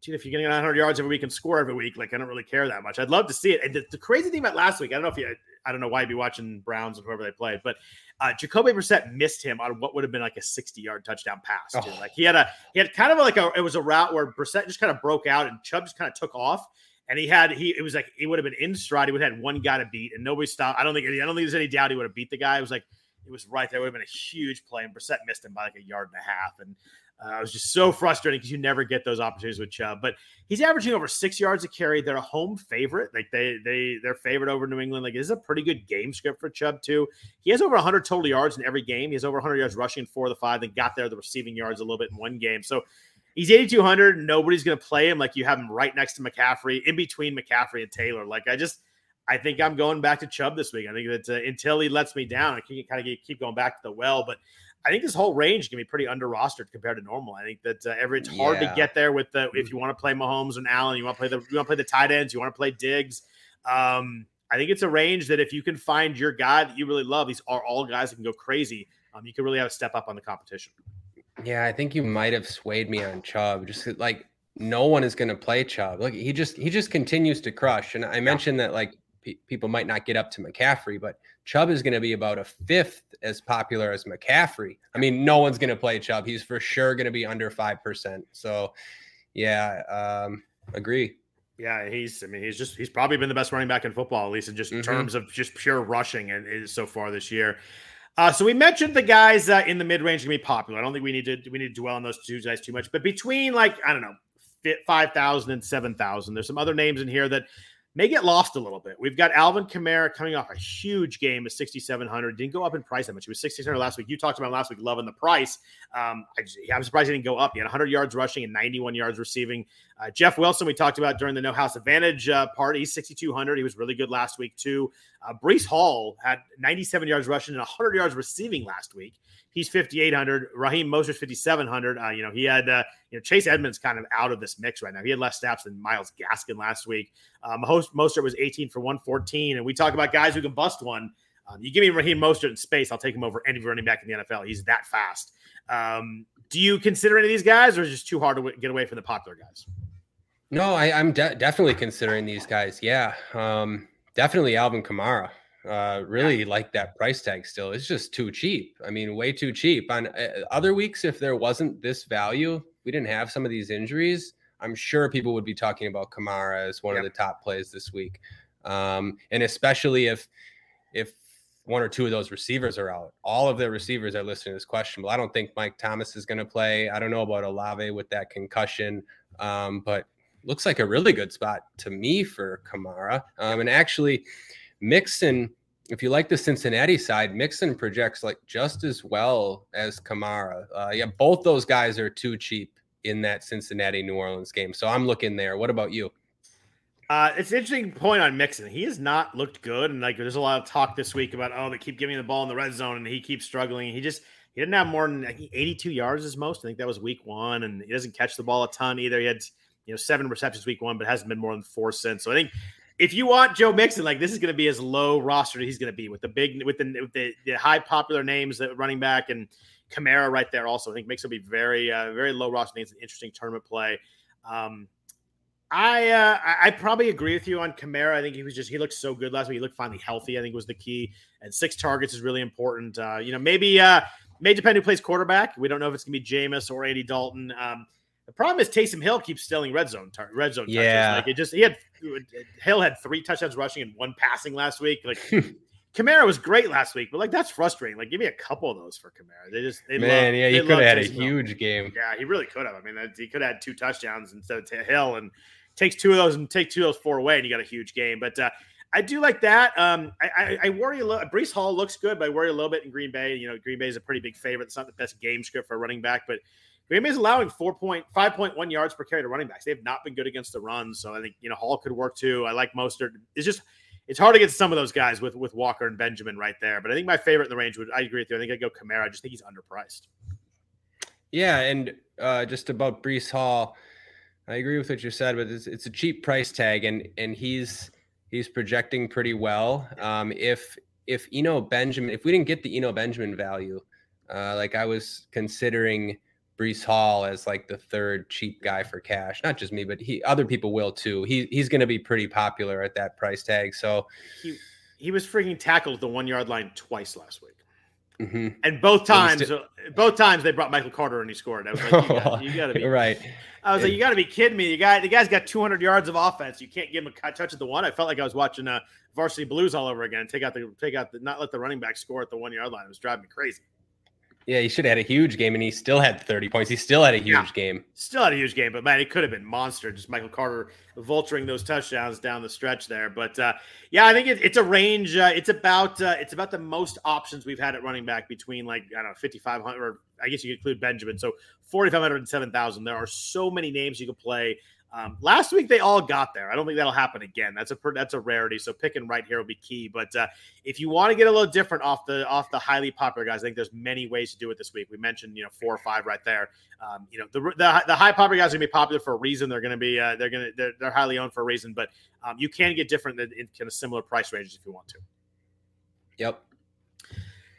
dude, if you're getting 900 yards every week and score every week, like I don't really care that much. I'd love to see it. And the, the crazy thing about last week, I don't know if you. I don't know why you'd be watching Browns and whoever they played, but uh, Jacoby Brissett missed him on what would have been like a 60 yard touchdown pass. Oh. Like he had a he had kind of like a it was a route where Brissett just kind of broke out and Chubb just kind of took off. And he had he it was like he would have been in stride. He would have had one guy to beat, and nobody stopped. I don't think I don't think there's any doubt he would have beat the guy. It was like it was right there. It would have been a huge play, and Brissett missed him by like a yard and a half. And uh, it was just so frustrating because you never get those opportunities with Chubb. But he's averaging over six yards a carry. They're a home favorite. Like they they they're favored over New England. Like this is a pretty good game script for Chubb too. He has over 100 total yards in every game. He has over 100 yards rushing four of the five. Then got there the receiving yards a little bit in one game. So he's 8,200. Nobody's going to play him like you have him right next to McCaffrey, in between McCaffrey and Taylor. Like I just. I think I'm going back to Chubb this week. I think that uh, until he lets me down, I can kind of keep going back to the well. But I think this whole range can be pretty under rostered compared to normal. I think that uh, every it's hard yeah. to get there with the if mm. you want to play Mahomes and Allen, you want to play the you want to play the tight ends, you want to play Diggs. Um, I think it's a range that if you can find your guy that you really love, these are all guys that can go crazy. Um, you can really have a step up on the competition. Yeah, I think you might have swayed me on Chubb. Just like no one is going to play Chubb. Like he just he just continues to crush. And I mentioned that like people might not get up to McCaffrey, but Chubb is going to be about a fifth as popular as McCaffrey. I mean, no one's going to play Chubb. He's for sure going to be under 5%. So, yeah, um, agree. Yeah, he's. I mean, he's just. He's probably been the best running back in football, at least in just mm-hmm. terms of just pure rushing, and so far this year. Uh, so we mentioned the guys uh, in the mid range can be popular. I don't think we need to we need to dwell on those two guys too much. But between like I don't know, five thousand and seven thousand, there's some other names in here that may get lost a little bit. We've got Alvin Kamara coming off a huge game of 6,700. Didn't go up in price that much. He was 6,600 last week. You talked about last week, loving the price. Um, I am surprised he didn't go up. He had 100 yards rushing and 91 yards receiving. Uh, Jeff Wilson, we talked about during the No House Advantage uh, party, 6,200. He was really good last week, too. Uh, Breece Hall had 97 yards rushing and 100 yards receiving last week. He's 5,800. Raheem Mostert 5,700. Uh, you know, he had, uh, you know, Chase Edmonds kind of out of this mix right now. He had less snaps than Myles Gaskin last week. Um, host Mostert was 18 for 114. And we talk about guys who can bust one. Um, you give me Raheem Mostert in space, I'll take him over any running back in the NFL. He's that fast. Um, do you consider any of these guys, or is it just too hard to w- get away from the popular guys? No, I, am de- definitely considering these guys. Yeah, um, definitely Alvin Kamara. Uh, really like that price tag still. It's just too cheap. I mean, way too cheap. On uh, other weeks, if there wasn't this value, we didn't have some of these injuries. I'm sure people would be talking about Kamara as one yep. of the top plays this week, um, and especially if if one or two of those receivers are out. All of their receivers are listed as questionable. I don't think Mike Thomas is going to play. I don't know about Olave with that concussion, um, but looks like a really good spot to me for Kamara. Um, and actually, Mixon, if you like the Cincinnati side, Mixon projects like just as well as Kamara. Uh, yeah, both those guys are too cheap in that Cincinnati New Orleans game. So I'm looking there. What about you? Uh, it's an interesting point on Mixon. He has not looked good, and like there's a lot of talk this week about oh they keep giving the ball in the red zone, and he keeps struggling. He just he didn't have more than 82 yards as most. I think that was week one, and he doesn't catch the ball a ton either. He had you know seven receptions week one, but hasn't been more than four since. So I think if you want Joe Mixon, like this is going to be as low roster he's going to be with the big with the with the, the high popular names that running back and Kamara right there. Also, I think Mixon will be very uh, very low roster. It's an interesting tournament play. Um, I uh, I probably agree with you on Kamara. I think he was just he looked so good last week. He looked finally healthy. I think was the key. And six targets is really important. Uh, you know, maybe uh may depend who plays quarterback. We don't know if it's gonna be Jameis or Andy Dalton. Um, the problem is Taysom Hill keeps stealing red zone tar- red zone touches. Yeah, like it just he had Hill had three touchdowns rushing and one passing last week. Like <laughs> Kamara was great last week, but like that's frustrating. Like give me a couple of those for Kamara. They just they man, love, yeah, he could have had a huge Hill. game. Yeah, he really could have. I mean, he could have had two touchdowns instead of Hill and takes two of those and take two of those four away, and you got a huge game. But uh, I do like that. Um, I, I, I, worry a little. Breece Hall looks good, but I worry a little bit in Green Bay. You know, Green Bay is a pretty big favorite. It's not the best game script for a running back, but Green is allowing 4.5.1 yards per carry to running backs. They have not been good against the run, so I think you know Hall could work too. I like Mostert. It's just it's hard to get some of those guys with with Walker and Benjamin right there. But I think my favorite in the range would I agree with you. I think I'd go Kamara. I just think he's underpriced. Yeah, and uh, just about Breece Hall. I agree with what you said, but it's, it's a cheap price tag, and and he's he's projecting pretty well. Um, if if Eno Benjamin, if we didn't get the Eno Benjamin value, uh, like I was considering Breece Hall as like the third cheap guy for cash. Not just me, but he other people will too. He he's going to be pretty popular at that price tag. So he he was freaking tackled the one yard line twice last week. Mm-hmm. And both times, still- uh, both times they brought Michael Carter and he scored. I was like, you got to <laughs> be right. I was like, you got to be kidding me. The guy, the guy's got 200 yards of offense. You can't give him a touch at the one. I felt like I was watching uh, Varsity Blues all over again. Take out the, take out the, not let the running back score at the one yard line. It was driving me crazy. Yeah, he should have had a huge game, and he still had 30 points. He still had a huge yeah, game. Still had a huge game, but man, it could have been monster. Just Michael Carter vulturing those touchdowns down the stretch there. But uh, yeah, I think it, it's a range. Uh, it's about uh, it's about the most options we've had at running back between like I don't know 5,500. or I guess you could include Benjamin. So 4,500 and 7,000. There are so many names you could play. Um, last week they all got there. I don't think that'll happen again. That's a that's a rarity. So picking right here will be key. But uh, if you want to get a little different off the off the highly popular guys, I think there's many ways to do it this week. We mentioned you know four or five right there. Um, you know the, the, the high popular guys are gonna be popular for a reason. They're gonna be uh, they're gonna they're, they're highly owned for a reason. But um, you can get different in, in kind of similar price ranges if you want to. Yep.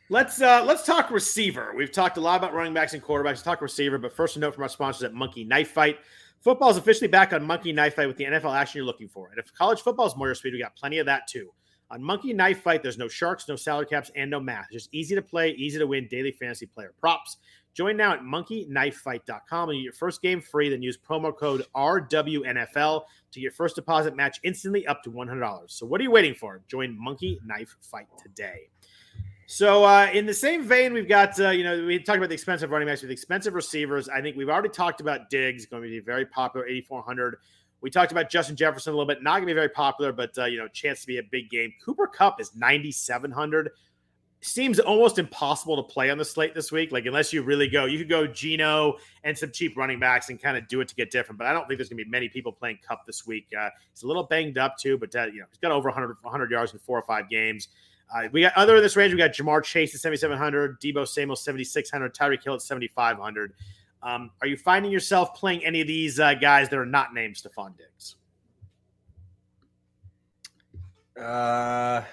Let's uh, let's talk receiver. We've talked a lot about running backs and quarterbacks. Let's talk receiver, but first a note from our sponsors at Monkey Knife Fight. Football is officially back on Monkey Knife Fight with the NFL action you're looking for. And if college football is more your speed, we got plenty of that too. On Monkey Knife Fight, there's no sharks, no salary caps, and no math. Just easy to play, easy to win daily fantasy player props. Join now at monkeyknifefight.com and get your first game free. Then use promo code RWNFL to your first deposit match instantly up to $100. So what are you waiting for? Join Monkey Knife Fight today. So, uh, in the same vein, we've got, uh, you know, we talked about the expensive running backs with expensive receivers. I think we've already talked about Diggs, going to be very popular, 8,400. We talked about Justin Jefferson a little bit, not going to be very popular, but, uh, you know, chance to be a big game. Cooper Kupp is 9,700. Seems almost impossible to play on the slate this week. Like, unless you really go, you could go Geno and some cheap running backs and kind of do it to get different. But I don't think there's going to be many people playing Cup this week. Uh, he's a little banged up, too, but, uh, you know, he's got over 100, 100 yards in four or five games. Uh, we got other in this range. We got Ja'Marr Chase at 7,700, Deebo Samuel 7,600, Tyreek Hill at 7,500. Um, are you finding yourself playing any of these uh, guys that are not named Stefon Diggs? Uh,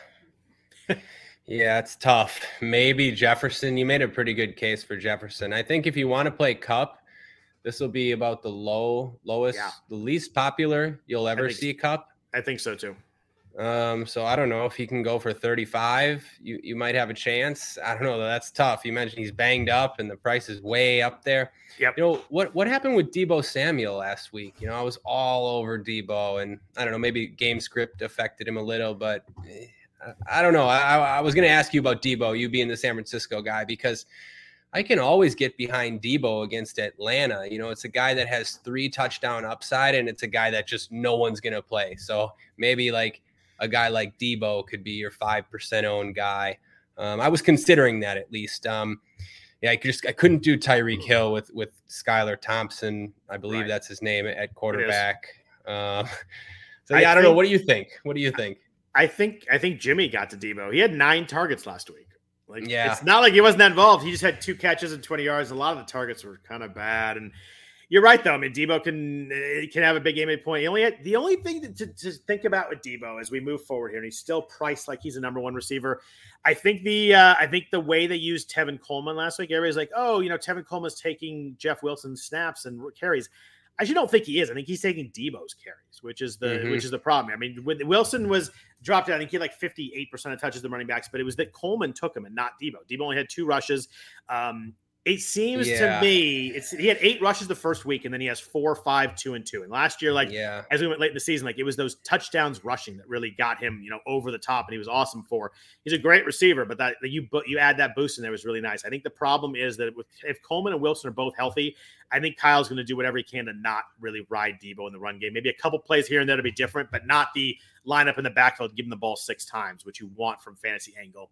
yeah, it's tough. Maybe Jefferson. You made a pretty good case for Jefferson. I think if you want to play Kupp, this will be about the low, lowest, yeah. the least popular you'll ever see Kupp. I think so too. Um, so I don't know if he can go for 35. You you might have a chance. I don't know. That's tough. You mentioned he's banged up and the price is way up there. Yep. You know what what happened with Deebo Samuel last week? You know, I was all over Deebo and I don't know, maybe game script affected him a little, but eh, I, I don't know. I, I was going to ask you about Deebo, you being the San Francisco guy, because I can always get behind Deebo against Atlanta. You know, it's a guy that has three touchdown upside, and it's a guy that just no one's going to play. So maybe like a guy like Deebo could be your five percent owned guy. Um, I was considering that at least. Um, yeah, I just I couldn't do Tyreek Hill with with Skylar Thompson. I believe right. that's his name at quarterback. Um, <laughs> so yeah, I, I don't think, know. What do you think? What do you think? I think I think Jimmy got to Deebo. He had nine targets last week. Like, yeah, it's not like he wasn't that involved. He just had two catches and 20 yards. A lot of the targets were kind of bad. And you're right, though. I mean, Deebo can eh, can have a big game at point. He only had, the only thing to, to, think about with Deebo as we move forward here, and he's still priced like he's a number one receiver. I think the uh, I think the way they used Tevin Coleman last week, everybody's like, oh, you know, Tevin Coleman's taking Jeff Wilson's snaps and carries. I actually don't think he is. I think he's taking Deebo's carries, which is the mm-hmm. which is the problem. I mean, when Wilson was dropped out, I think he had like 58% of touches the running backs, but it was that Coleman took him and not Deebo. Deebo only had two rushes. Um, it seems yeah. to me it's he had eight rushes the first week, and then he has four, five, two, and two. And last year, like yeah. as we went late in the season, like it was those touchdowns rushing that really got him, you know, over the top, and he was awesome for. He's a great receiver, but that, you you add that boost in there was really nice. I think the problem is that with, if Coleman and Wilson are both healthy, I think Kyle's going to do whatever he can to not really ride Deebo in the run game. Maybe a couple plays here and there to be different, but not the lineup in the backfield, give him the ball six times, which you want from fantasy angle.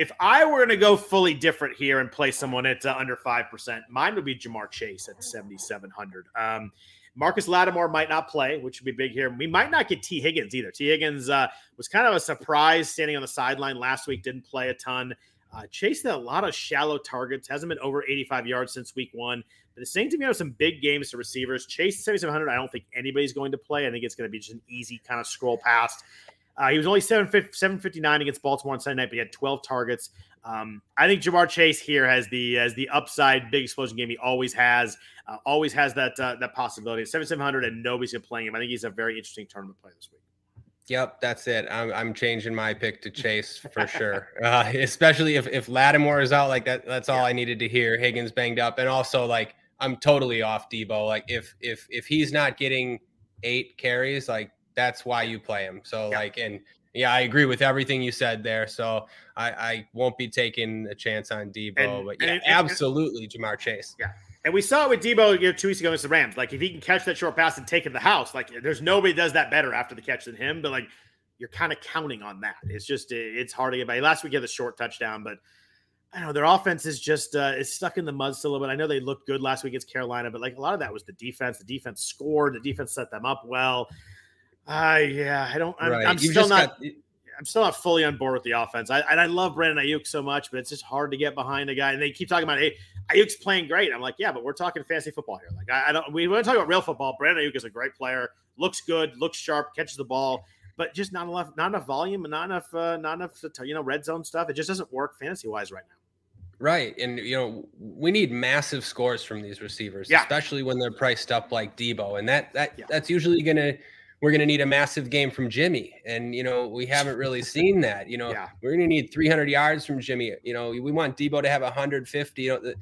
If I were going to go fully different here and play someone at uh, under 5%, mine would be Ja'Marr Chase at 7,700. Um, Marcus Lattimore might not play, which would be big here. We might not get Tee Higgins either. Tee Higgins uh, was kind of a surprise standing on the sideline last week, didn't play a ton. Uh, chasing a lot of shallow targets, hasn't been over 85 yards since week one. But the same team have some big games to receivers. Chase 7,700, I don't think anybody's going to play. I think it's going to be just an easy kind of scroll past. Uh, he was only 759 against Baltimore on Sunday night, but he had 12 targets. Um, I think Ja'Marr Chase here has the as the upside big explosion game he always has. Uh, always has that uh, that possibility. 7700 and nobody's playing him. I think he's a very interesting tournament play this week. Yep, that's it. I'm, I'm changing my pick to Chase for sure. <laughs> Uh, especially if if Lattimore is out, like that. That's all yeah. I needed to hear. Higgins banged up, and also like I'm totally off Deebo. Like if if if he's not getting eight carries, like that's why you play him. So yeah. like, and yeah, I agree with everything you said there. So I, I won't be taking a chance on Deebo, and, but yeah, and, absolutely and, Ja'Marr Chase. Yeah. And we saw it with Deebo you know, two weeks ago against the Rams. Like if he can catch that short pass and take it to the house, like there's nobody does that better after the catch than him. But like you're kind of counting on that. It's just it's hard to get by. Last week he had the short touchdown, but I don't know. Their offense is just uh, is stuck in the mud still a little bit. I know they looked good last week against Carolina, but like a lot of that was the defense. The defense scored. The defense set them up well. Uh, yeah, I don't. I'm, right. I'm still not. Got, I'm still not fully on board with the offense. I, and I love Brandon Aiyuk so much, but it's just hard to get behind a guy. And they keep talking about, hey, Aiyuk's playing great. I'm like, yeah, but we're talking fantasy football here. Like, I, I don't. We want to talk about real football. Brandon Aiyuk is a great player. Looks good. Looks sharp. Catches the ball. But just not enough, not enough volume, and not enough, uh, not enough, you know, red zone stuff. It just doesn't work fantasy wise right now. Right. And, you know, we need massive scores from these receivers, yeah. especially when they're priced up like Deebo. And that, that, yeah. that's usually going to, we're going to need a massive game from Jimmy. And, you know, we haven't really <laughs> seen that. You know, yeah. we're going to need 300 yards from Jimmy. You know, we want Deebo to have 150. You know,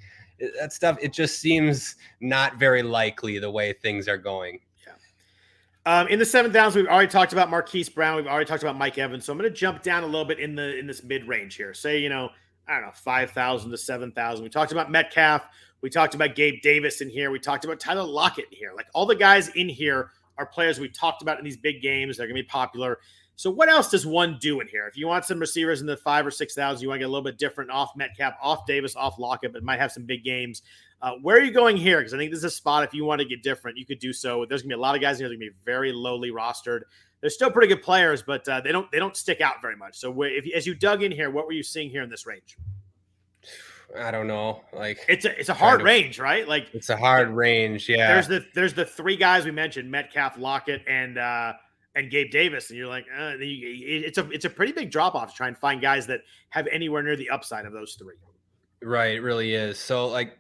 that stuff, it just seems not very likely the way things are going. Yeah. Um, in the seventh downs, we've already talked about Marquise Brown. We've already talked about Mike Evans. So I'm going to jump down a little bit in the in this mid range here. Say, you know, I don't know, five thousand to seven thousand. We talked about Metcalf. We talked about Gabe Davis in here. We talked about Tyler Lockett in here. Like all the guys in here are players we talked about in these big games. They're going to be popular. So what else does one do in here? If you want some receivers in the five or six thousand, you want to get a little bit different off Metcalf, off Davis, off Lockett, but might have some big games. Uh, where are you going here? Because I think this is a spot if you want to get different, you could do so. There's gonna be a lot of guys here that are gonna be very lowly rostered. they're still pretty good players, but uh, they don't they don't stick out very much. So if as you dug in here, what were you seeing here in this range? I don't know. Like it's a it's a hard range, right? Like it's a hard range. Yeah. There's the there's the three guys we mentioned: Metcalf, Lockett, and uh, and Gabe Davis, and you're like, uh, it's a it's a pretty big drop off to try and find guys that have anywhere near the upside of those three. Right, it really is. So like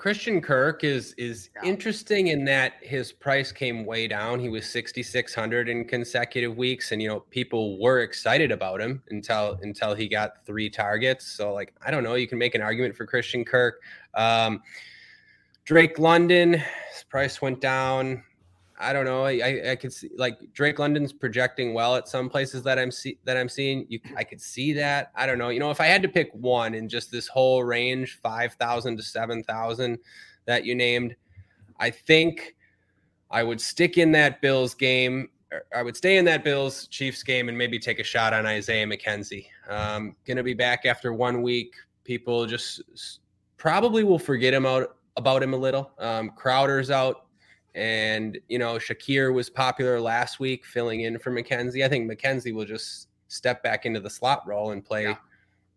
Christian Kirk is is yeah. interesting in that his price came way down. He was 6600 in consecutive weeks and you know people were excited about him until until he got three targets. So like I don't know, you can make an argument for Christian Kirk. Um, Drake London, his price went down. I don't know. I, I could see like Drake London's projecting well at some places that I'm see that I'm seeing. You, I could see that. I don't know. You know, if I had to pick one in just this whole range, five thousand to seven thousand, that you named, I think I would stick in that Bills game. I would stay in that Bills Chiefs game and maybe take a shot on Isaiah McKenzie. Um, gonna be back after one week. People just probably will forget him out about him a little. Um, Crowder's out and, you know, Shakir was popular last week filling in for McKenzie. I think McKenzie will just step back into the slot role and play yeah.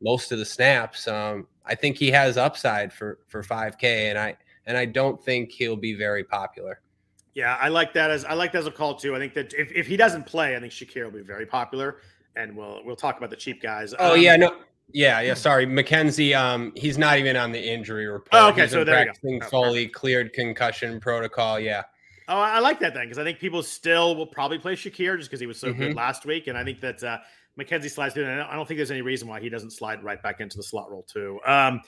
most of the snaps. Um, I think he has upside for for 5K, and I and I don't think he'll be very popular. Yeah, I like that as I like that as a call too. I think that if, if he doesn't play, I think Shakir will be very popular, and we'll we'll talk about the cheap guys. Oh um, yeah, no, yeah, yeah. Sorry, McKenzie. Um, he's not even on the injury report. Oh, okay, he's so there you go. Oh, fully perfect. cleared concussion protocol. Yeah. Oh, I like that then because I think people still will probably play Shakir just because he was so mm-hmm. good last week, and I think that uh, McKenzie slides through. And I don't think there's any reason why he doesn't slide right back into the slot role too. Um,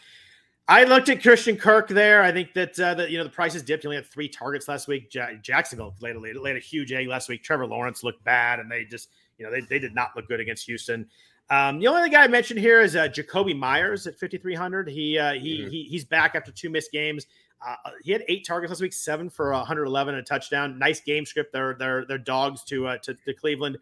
I looked at Christian Kirk there. I think that uh, that you know the prices dipped. He only had three targets last week. Ja- Jacksonville laid, laid, laid a huge egg last week. Trevor Lawrence looked bad, and they just you know they, they did not look good against Houston. Um, the only other guy I mentioned here is uh, Jakobi Meyers at 5,300. He, uh, he, mm-hmm. he he's back after two missed games. Uh, he had eight targets last week, seven for 111 and a touchdown. Nice game script. They're they're, they're dogs to, uh, to to Cleveland.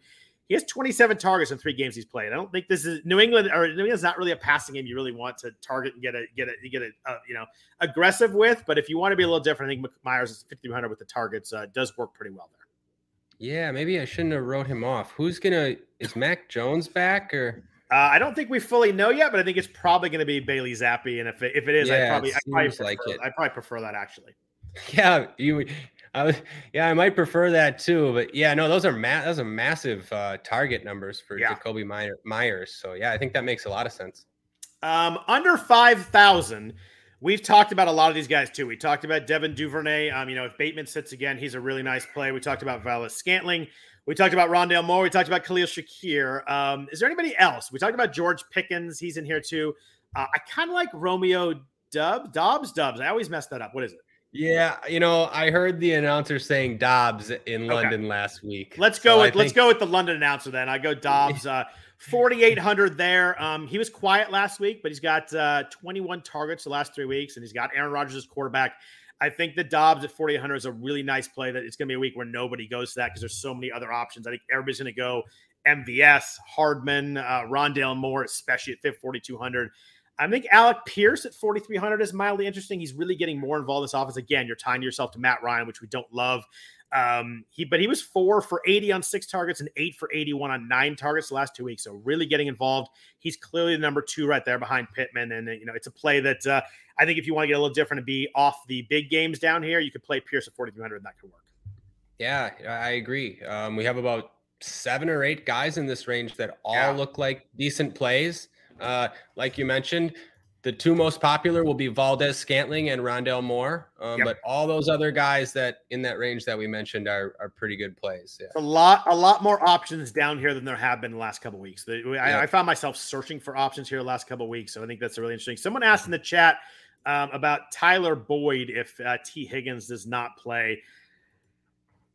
He has 27 targets in three games he's played. I don't think this is New England or New England's not really a passing game you really want to target and get a get a get a uh, you know aggressive with. But if you want to be a little different, I think Meyers is 5,300 with the targets uh, does work pretty well there. Yeah, maybe I shouldn't have wrote him off. Who's gonna is Mac Jones back or? Uh, I don't think we fully know yet, but I think it's probably going to be Bailey Zappe, and if it, if it is, yeah, I probably I probably prefer, like it. I probably prefer that actually. <laughs> Yeah, you. I was, yeah, I might prefer that too, but yeah, no, those are ma- those are massive uh, target numbers for yeah. Jakobi Meyers. So yeah, I think that makes a lot of sense. Um, under five thousand, we've talked about a lot of these guys too. We talked about Devin Duvernay. Um, you know, if Bateman sits again, he's a really nice play. We talked about Valdes-Scantling. We talked about Rondale Moore. We talked about Khalil Shakir. Um, is there anybody else? We talked about George Pickens. He's in here too. Uh, I kind of like Romeo Dub Dobbs Dubs. I always mess that up. What is it? Yeah, you know, I heard the announcer saying Dobbs in London okay. last week. Let's go so with think... let's go with the London announcer then. I go Dobbs. <laughs> Uh, 4,800 there. Um, he was quiet last week, but he's got uh, 21 targets the last three weeks, and he's got Aaron Rodgers as quarterback. I think the Dobbs at 4,800 is a really nice play. That it's going to be a week where nobody goes to that because there's so many other options. I think everybody's going to go MVS, Hardman, uh, Rondale Moore, especially at 4,200. I think Alec Pierce at 4,300 is mildly interesting. He's really getting more involved in this offense. Again, you're tying yourself to Matt Ryan, which we don't love. Um, he but he was four for 80 on six targets and eight for 81 on nine targets the last two weeks. So really getting involved. He's clearly the number two right there behind Pittman. And you know, it's a play that uh, I think if you want to get a little different and be off the big games down here, you could play Pierce at 4,300 and that could work. Yeah, I agree. Um, we have about seven or eight guys in this range that all yeah. look like decent plays. Uh, like you mentioned, the two most popular will be Valdes Scantling and Rondale Moore. Um, yep. But all those other guys that in that range that we mentioned are, are pretty good plays. Yeah. A lot, a lot more options down here than there have been the last couple weeks. I, yep. I, found myself searching for options here the last couple weeks, so I think that's really interesting. Someone asked in the chat um, about Tyler Boyd if uh, Tee Higgins does not play.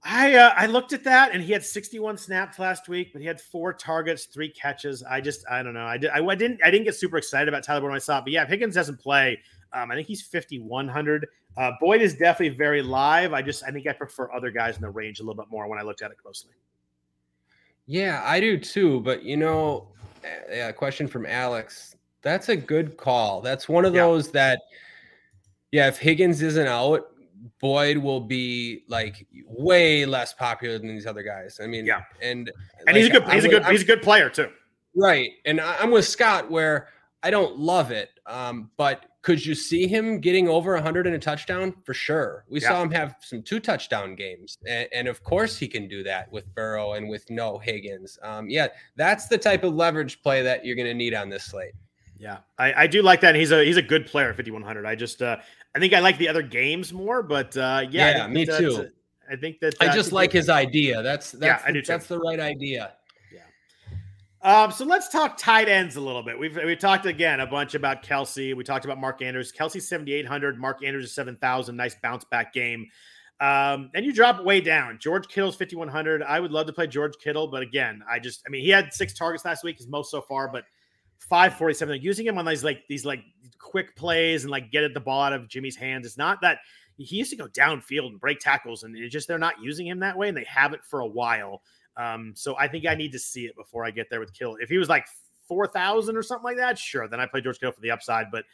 I uh, I looked at that and he had 61 snaps last week, but he had four targets, three catches. I just I don't know. I did I, I didn't I didn't get super excited about Tyler Boyd when I saw it, but yeah, if Higgins doesn't play, um, I think he's 5100. Uh, Boyd is definitely very live. I just I think I prefer other guys in the range a little bit more when I looked at it closely. Yeah, I do too. But you know, yeah, question from Alex. That's a good call. That's one of those that, yeah, if Higgins isn't out, Boyd will be like way less popular than these other guys. I mean, Yeah. and And like, he's a good I'm he's a good I'm- he's a good player too. right. And I'm with Scott where I don't love it, um, but could you see him getting over 100 and a touchdown for sure? We Yeah. saw him have some two touchdown games, and, and of course he can do that with Burrow and with no Higgins. Um, yeah, that's the type of leverage play that you're going to need on this slate. Yeah, I, I do like that. And he's a he's a good player, one hundred. I just uh, I think I like the other games more, but uh, yeah, I Yeah, think me that too. I think that I just like his idea. That's that's I the, that's the right idea. Yeah. Um, so let's talk tight ends a little bit. We've we talked again a bunch about Kelce. We talked about Mark Andrews. Kelce seventy eight hundred. Mark Andrews is seven thousand. Nice bounce back game. Um, and you drop way down. George Kittle's fifty one hundred. I would love to play George Kittle, but again, I just I mean he had six targets last week, his most so far, but five forty seven. They're using him on these like these like quick plays and like get at the ball out of Jimmy's hands. It's not that he used to go downfield and break tackles, and just they're not using him that way, and they haven't for a while. Um, so I think I need to see it before I get there with Kittle. If he was like four thousand or something like that, sure, then I play George Kittle for the upside. But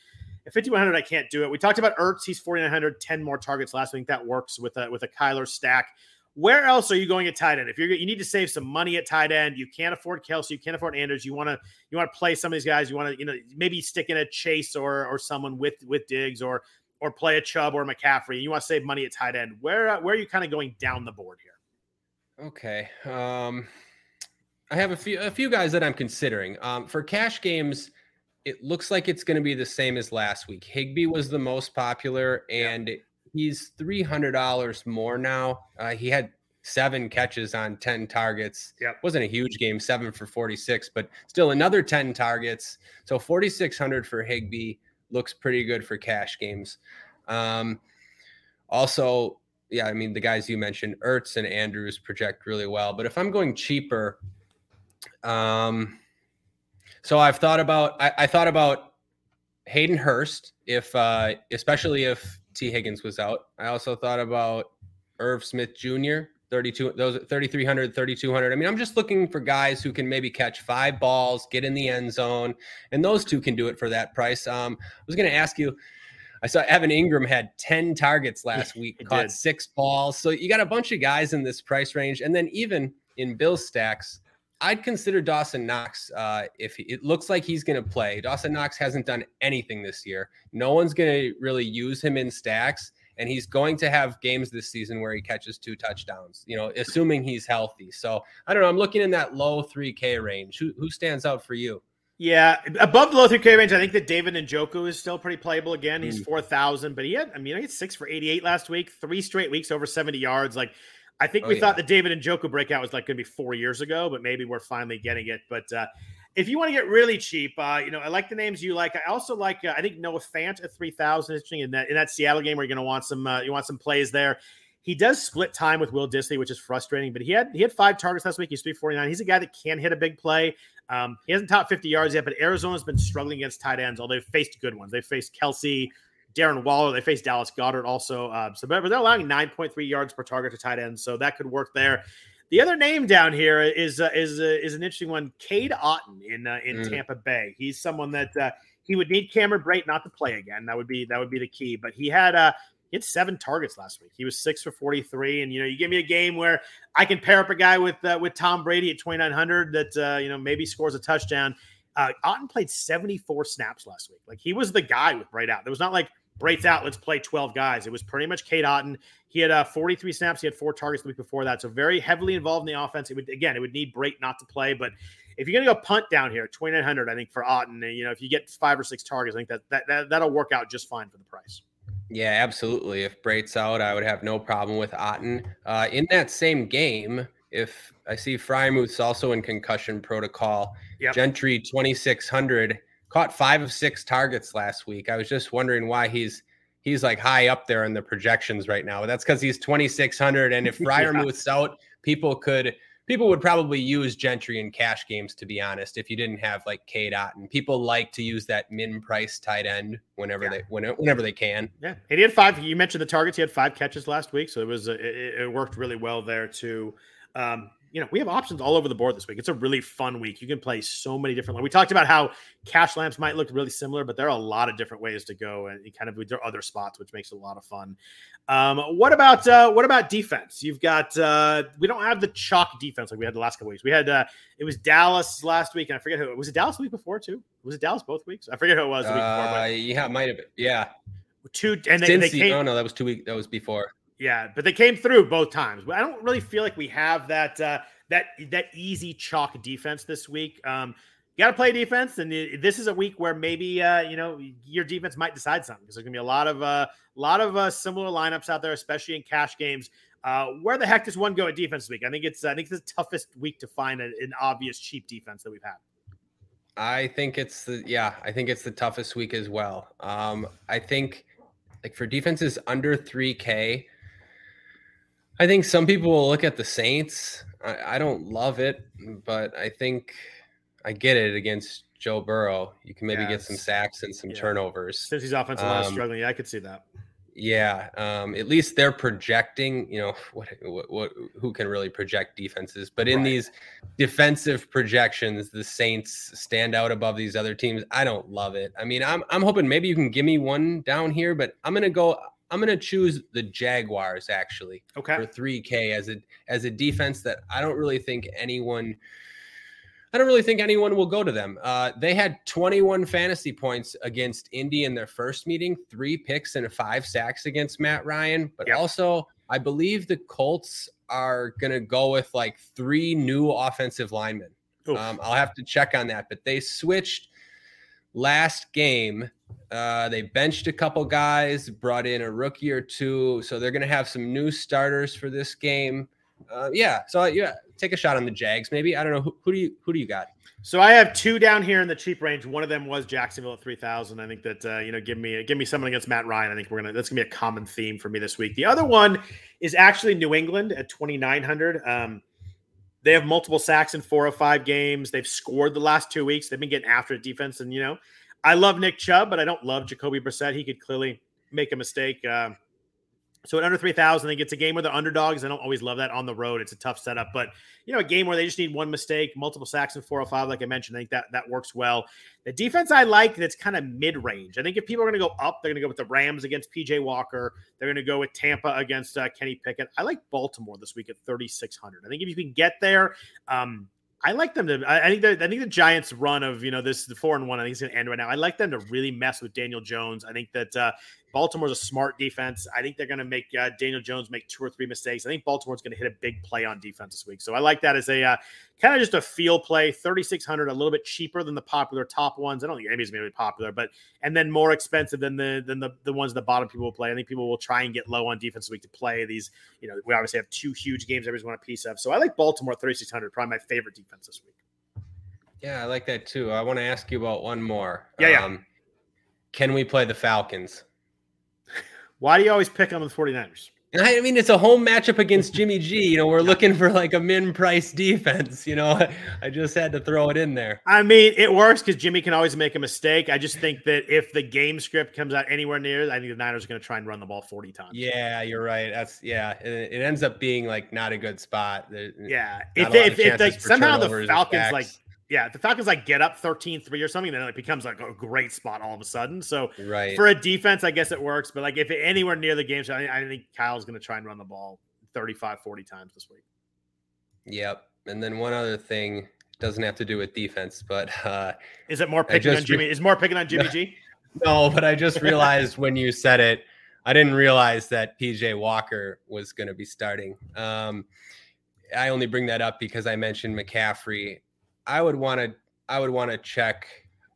at fifty one hundred, I can't do it. We talked about Ertz; he's forty nine hundred, 10 more targets last week. That works with a with a Kyler stack. Where else are you going at tight end? If you're you need to save some money at tight end, you can't afford Kelce, you can't afford Anders. You want to you want to play some of these guys. You want to you know maybe stick in a Chase or or someone with with Diggs or or play a Chubb or McCaffrey. And You want to save money at tight end. Where where are you kind of going down the board here? Okay. Um, I have a few a few guys that I'm considering. Um, for cash games, it looks like it's going to be the same as last week. Higbee was the most popular, and he's three hundred dollars more now. Uh, he had seven catches on ten targets. Yep. wasn't a huge game, seven for forty six, but still another ten targets. So forty six hundred for Higbee looks pretty good for cash games. Um, also, yeah, I mean the guys you mentioned, Ertz and Andrews project really well. But if I'm going cheaper, um, so I've thought about I, I thought about Hayden Hurst, if uh, especially if Tee Higgins was out. I also thought about Irv Smith Jr. 32 those 3300 3200 i mean i'm just looking for guys who can maybe catch five balls get in the end zone and those two can do it for that price um i was going to ask you I saw Evan Engram had 10 targets last week, caught did. six balls. So you got a bunch of guys in this price range. And then even in Bill stacks, I'd consider Dawson Knox uh, if he, it looks like he's going to play. Dawson Knox hasn't done anything this year. No one's going to really use him in stacks. And he's going to have games this season where he catches two touchdowns, you know, assuming he's healthy. So I don't know. I'm looking in that low 3K range. Who, who stands out for you? Yeah, above the low 3K range, I think that David Njoku is still pretty playable again. He's Mm. 4,000, but he had, I mean, he had six for 88 last week, three straight weeks over 70 yards. Like, I think Oh, we yeah. thought the David Njoku breakout was like going to be four years ago, but maybe we're finally getting it. But uh, if you want to get really cheap, uh, you know, I like the names you like. I also like, uh, I think Noah Fant at 3,000 is interesting in that, in that Seattle game where you're going to want some, uh, you want some plays there. He does split time with Will Dissly, which is frustrating, but he had he had five targets last week. He's 349. He's a guy that can hit a big play. Um, he hasn't topped 50 yards yet, but Arizona's been struggling against tight ends, although they've faced good ones. They've faced Kelce, Darren Waller, they face Dallas Goedert also. Uh, so, but they're allowing 9.3 yards per target to tight ends, so that could work there. The other name down here is uh, is uh, is an interesting one, Cade Otton in uh, in Mm. Tampa Bay. He's someone that uh, he would need Cameron Brate not to play again. That would be that would be the key. But he had uh, he had seven targets last week. He was six for 43. And you know, you give me a game where I can pair up a guy with uh, with Tom Brady at 2900 that uh, you know maybe scores a touchdown. Uh, Otton played 74 snaps last week. Like he was the guy with Brate out. There was not like Brate's out. Let's play 12 guys. It was pretty much Cade Otton. He had uh, 43 snaps. He had four targets the week before that. So very heavily involved in the offense. It would again, it would need Bright not to play, but if you're gonna go punt down here, 2900, I think for Otton, you know, if you get five or six targets, I think that, that, that that'll work out just fine for the price. Yeah, absolutely. If Brate's out, I would have no problem with Otten. Uh, in that same game, if I see Freiermuth's also in concussion protocol, Yep. Gentry 2600 caught five of six targets last week. I was just wondering why he's he's like high up there in the projections right now. That's because he's 2600, and if <laughs> Yeah. moves out, people could people would probably use Gentry in cash games. To be honest, if you didn't have like K dot, and people like to use that min price tight end whenever Yeah. they whenever, whenever they can. Yeah, and he had five. You mentioned the targets. He had five catches last week, so it was it, it worked really well there too. Um, you know, we have options all over the board this week. It's a really fun week. You can play so many different. We talked about how cash lamps might look really similar, but there are a lot of different ways to go and kind of there are other spots, which makes it a lot of fun. Um, what about uh, what about defense? You've got uh, we don't have the chalk defense like we had the last couple weeks. We had uh, it was Dallas last week, and I forget who it was it. Dallas the week before too. Was it Dallas both weeks? I forget who it was. The week before, but uh, yeah, it might have been. Yeah, two and they, they came, oh no, that was two weeks. That was before. Yeah, but they came through both times. I don't really feel like we have that uh, that that easy chalk defense this week. Um, you got to play defense, and this is a week where maybe uh, you know your defense might decide something because there's gonna be a lot of a uh, lot of uh, similar lineups out there, especially in cash games. Uh, where the heck does one go at defense week? I think it's I think it's the toughest week to find a, an obvious cheap defense that we've had. I think it's the yeah, I think it's the toughest week as well. Um, I think like for defenses under 3K, I think some people will look at the Saints. I, I, don't love it, but I think I get it against Joe Burrow. You can maybe get some sacks and some yeah. turnovers. Since he's offensive line um, struggling, yeah, I could see that. Yeah, um, at least they're projecting. You know, <laughs> what, what, what who can really project defenses? But in right. these defensive projections, the Saints stand out above these other teams. I don't love it. I mean, I'm I'm hoping maybe you can give me one down here, but I'm gonna go. I'm going to choose the Jaguars actually okay. for 3K as a as a defense that I don't really think anyone I don't really think anyone will go to them. Uh, they had 21 fantasy points against Indy in their first meeting, three picks and five sacks against Matt Ryan. But yep. also, I believe the Colts are going to go with like three new offensive linemen. Um, I'll have to check on that, but they switched last game uh, they benched a couple guys, brought in a rookie or two, so they're going to have some new starters for this game. Uh, yeah, so yeah, take a shot on the Jags. Maybe I don't know who, who do you who do you got? So I have two down here in the cheap range. One of them was Jacksonville at three thousand. I think that uh, you know, give me give me someone against Matt Ryan. I think we're gonna that's gonna be a common theme for me this week. The other one is actually New England at twenty nine hundred. Um, they have multiple sacks in four or five games. They've scored the last two weeks. They've been getting after the defense, and you know I love Nick Chubb, but I don't love Jacoby Brissett. He could clearly make a mistake. Uh, so at under 3,000, I think it's a game where the underdogs. I don't always love that on the road. It's a tough setup, but you know, a game where they just need one mistake, multiple sacks and 405, like I mentioned, I think that that works well. The defense I like that's kind of mid range. I think if people are going to go up, they're going to go with the Rams against PJ Walker. They're going to go with Tampa against uh, Kenny Pickett. I like Baltimore this week at 3,600. I think if you can get there, um, I like them to. I, think that I think the Giants' run of you know this the four and one. I think it's going to end right now. I like them to really mess with Daniel Jones. I think that uh, Baltimore's a smart defense. I think they're going to make uh, Daniel Jones make two or three mistakes. I think Baltimore's going to hit a big play on defense this week. So I like that as a uh, kind of just a feel play. Thirty six hundred, a little bit cheaper than the popular top ones. I don't think anybody's going to be popular, but and then more expensive than the than the the ones the bottom people will play. I think people will try and get low on defense this week to play these. You know, we obviously have two huge games everybody's want a piece of. So I like Baltimore thirty six hundred, probably my favorite defense this week. Yeah, I like that too. I want to ask you about one more. Yeah, yeah. Um, can we play the Falcons? Why do you always pick on the 49ers? I mean, it's a home matchup against <laughs> Jimmy G. You know, we're looking for like a min price defense. You know, <laughs> I just had to throw it in there. I mean, it works because Jimmy can always make a mistake. I just think that if the game script comes out anywhere near, I think the Niners are going to try and run the ball 40 times. Yeah, you're right. That's, yeah, it, it ends up being like not a good spot. Yeah. If, if, if like, somehow the Falcons like yeah, the Falcons like get up 13-3 or something, then it becomes like a great spot all of a sudden. So right. for a defense, I guess it works. But like if it, anywhere near the game, so I, I think Kyle's going to try and run the ball 35, 40 times this week. Yep. And then one other thing doesn't have to do with defense, but uh, is it more picking on Jimmy? Re- is more picking on <laughs> Jimmy G? No, but I just realized when you said it, I didn't realize that PJ Walker was going to be starting. Um, I only bring that up because I mentioned McCaffrey I would want to I would want to check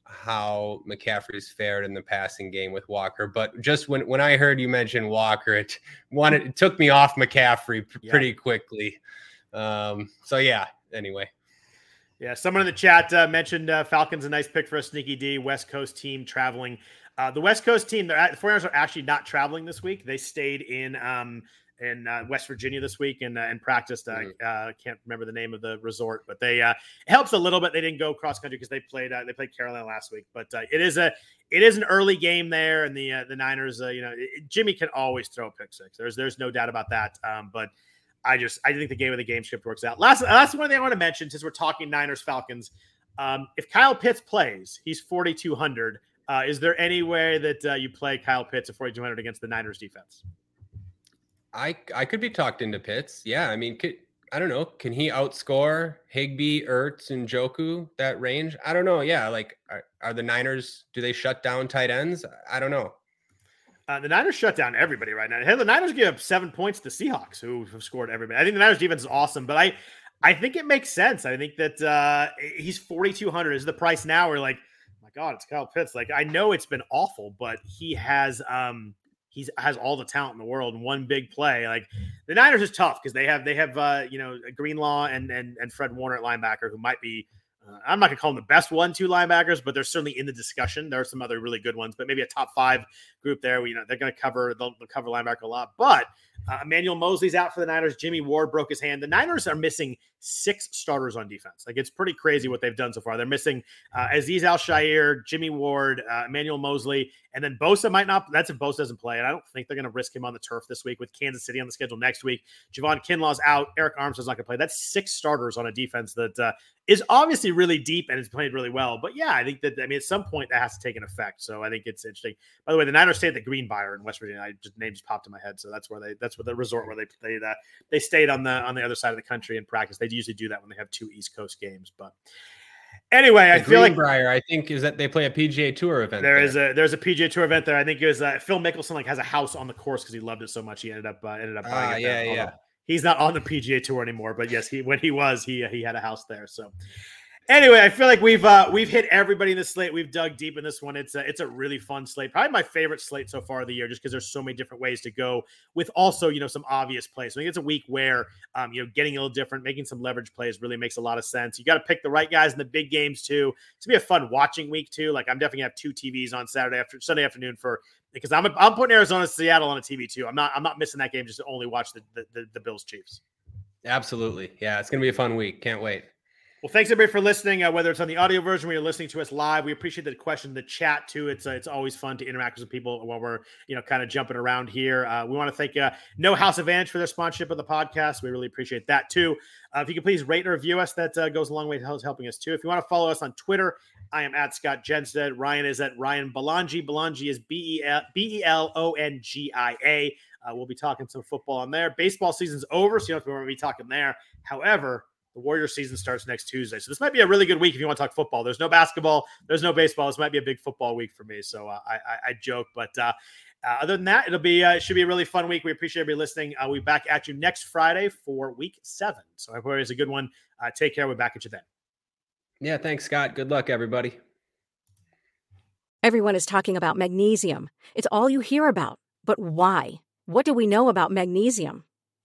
how McCaffrey's fared in the passing game with Walker. But just when when I heard you mention Walker, it wanted it took me off McCaffrey p- yeah. pretty quickly. Um, so yeah. Anyway. Yeah, someone in the chat uh, mentioned uh, Falcons a nice pick for a sneaky D West Coast team traveling. Uh, the West Coast team, the 49ers are actually not traveling this week. They stayed in um, in uh, West Virginia this week and uh, and practiced. I mm-hmm. uh, can't remember the name of the resort, but they uh, it helps a little bit. They didn't go cross country because they played uh, they played Carolina last week, but uh, it is a it is an early game there, and the uh, the Niners, uh, you know, it, Jimmy can always throw a pick six. There's there's no doubt about that. Um, but I just I think the game of the game script works out. Last last one thing I want to mention since we're talking Niners Falcons. Um, if Kyle Pitts plays, he's 4,200. Uh, is there any way that uh, you play Kyle Pitts at 4,200 against the Niners defense? I I could be talked into Pitts. Yeah, I mean, could, I don't know. Can he outscore Higbee, Ertz, and Njoku that range? I don't know. Yeah, like are, are the Niners? Do they shut down tight ends? I don't know. Uh, the Niners shut down everybody right now. Hey, the Niners give up seven points to Seahawks, who have scored everybody. I think the Niners defense is awesome, but I, I think it makes sense. I think that uh, he's forty two hundred is the price now. We're like, oh my God, it's Kyle Pitts. Like I know it's been awful, but he has um he's has all the talent in the world in one big play. Like the Niners is tough because they have they have uh, you know Greenlaw and and and Fred Warner at linebacker who might be uh, I'm not gonna call them the best one-two linebackers, but they're certainly in the discussion. There are some other really good ones, but maybe a top five group there. You know, they're gonna cover they'll, they'll cover linebacker a lot. But uh, Emmanuel Moseley's out for the Niners. Jimmy Ward broke his hand. The Niners are missing six starters on defense. Like it's pretty crazy what they've done so far. They're missing uh, Azeez Al-Shaair, Jimmy Ward, uh, Emmanuel Moseley, and then Bosa might not. That's if Bosa doesn't play, and I don't think they're going to risk him on the turf this week with Kansas City on the schedule next week. Javon Kinlaw's out. Arik Armstead's not going to play. That's six starters on a defense that uh, is obviously really deep and has played really well. But yeah, I think that I mean at some point that has to take an effect. So I think it's interesting. By the way, the Niners stay at the Greenbrier in West Virginia. I just name just popped in my head, so that's where they that's where the resort where they they uh, they stayed on the on the other side of the country in practice. They usually do that when they have two East Coast games, but. Anyway, the I feel like Briar. I think is that they play a PGA Tour event. There, there. is a there's a PGA Tour event there. I think it was uh, Phil Mickelson like has a house on the course because he loved it so much. He ended up uh, ended up buying uh, it. Yeah, yeah. He's not on the PGA Tour anymore, but yes, he when he was, he he had a house there. So Anyway, I feel like we've uh, we've hit everybody in the slate. We've dug deep in this one. It's a, it's a really fun slate. Probably my favorite slate so far of the year, just because there's so many different ways to go. With also, you know, some obvious plays. So I think it's a week where, um, you know, getting a little different, making some leverage plays really makes a lot of sense. You got to pick the right guys in the big games too. It's gonna be a fun watching week too. Like I'm definitely gonna have two TVs on Saturday after Sunday afternoon for because I'm I'm putting Arizona Seattle on a TV too. I'm not I'm not missing that game just to only watch the the, the, the Bills Chiefs. Absolutely, yeah, it's gonna be a fun week. Can't wait. Well, thanks everybody for listening. Uh, whether it's on the audio version where you're listening to us live, we appreciate the question, the chat too. It's uh, it's always fun to interact with people while we're you know kind of jumping around here. Uh, we want to thank uh, No House Advantage for their sponsorship of the podcast. We really appreciate that too. Uh, if you could please rate and review us, that uh, goes a long way to helping us too. If you want to follow us on Twitter, I am at Scott Jenstad. Ryan is at Ryan Belongia. Belongia is B E L O N G I A. We'll be talking some football on there. Baseball season's over, so you don't have to be talking there. However the Warrior season starts next Tuesday. So this might be a really good week if you want to talk football. There's no basketball, there's no baseball. This might be a big football week for me. So uh, I, I, I, joke, but uh, uh, other than that, it'll be uh, it should be a really fun week. We appreciate everybody listening. Uh, we'll be back at you next Friday for week seven. So I hope it's a good one. Uh, take care. We're back at you then. Yeah, thanks, Scott. Good luck, everybody. Everyone is talking about magnesium. It's all you hear about. But why? What do we know about magnesium?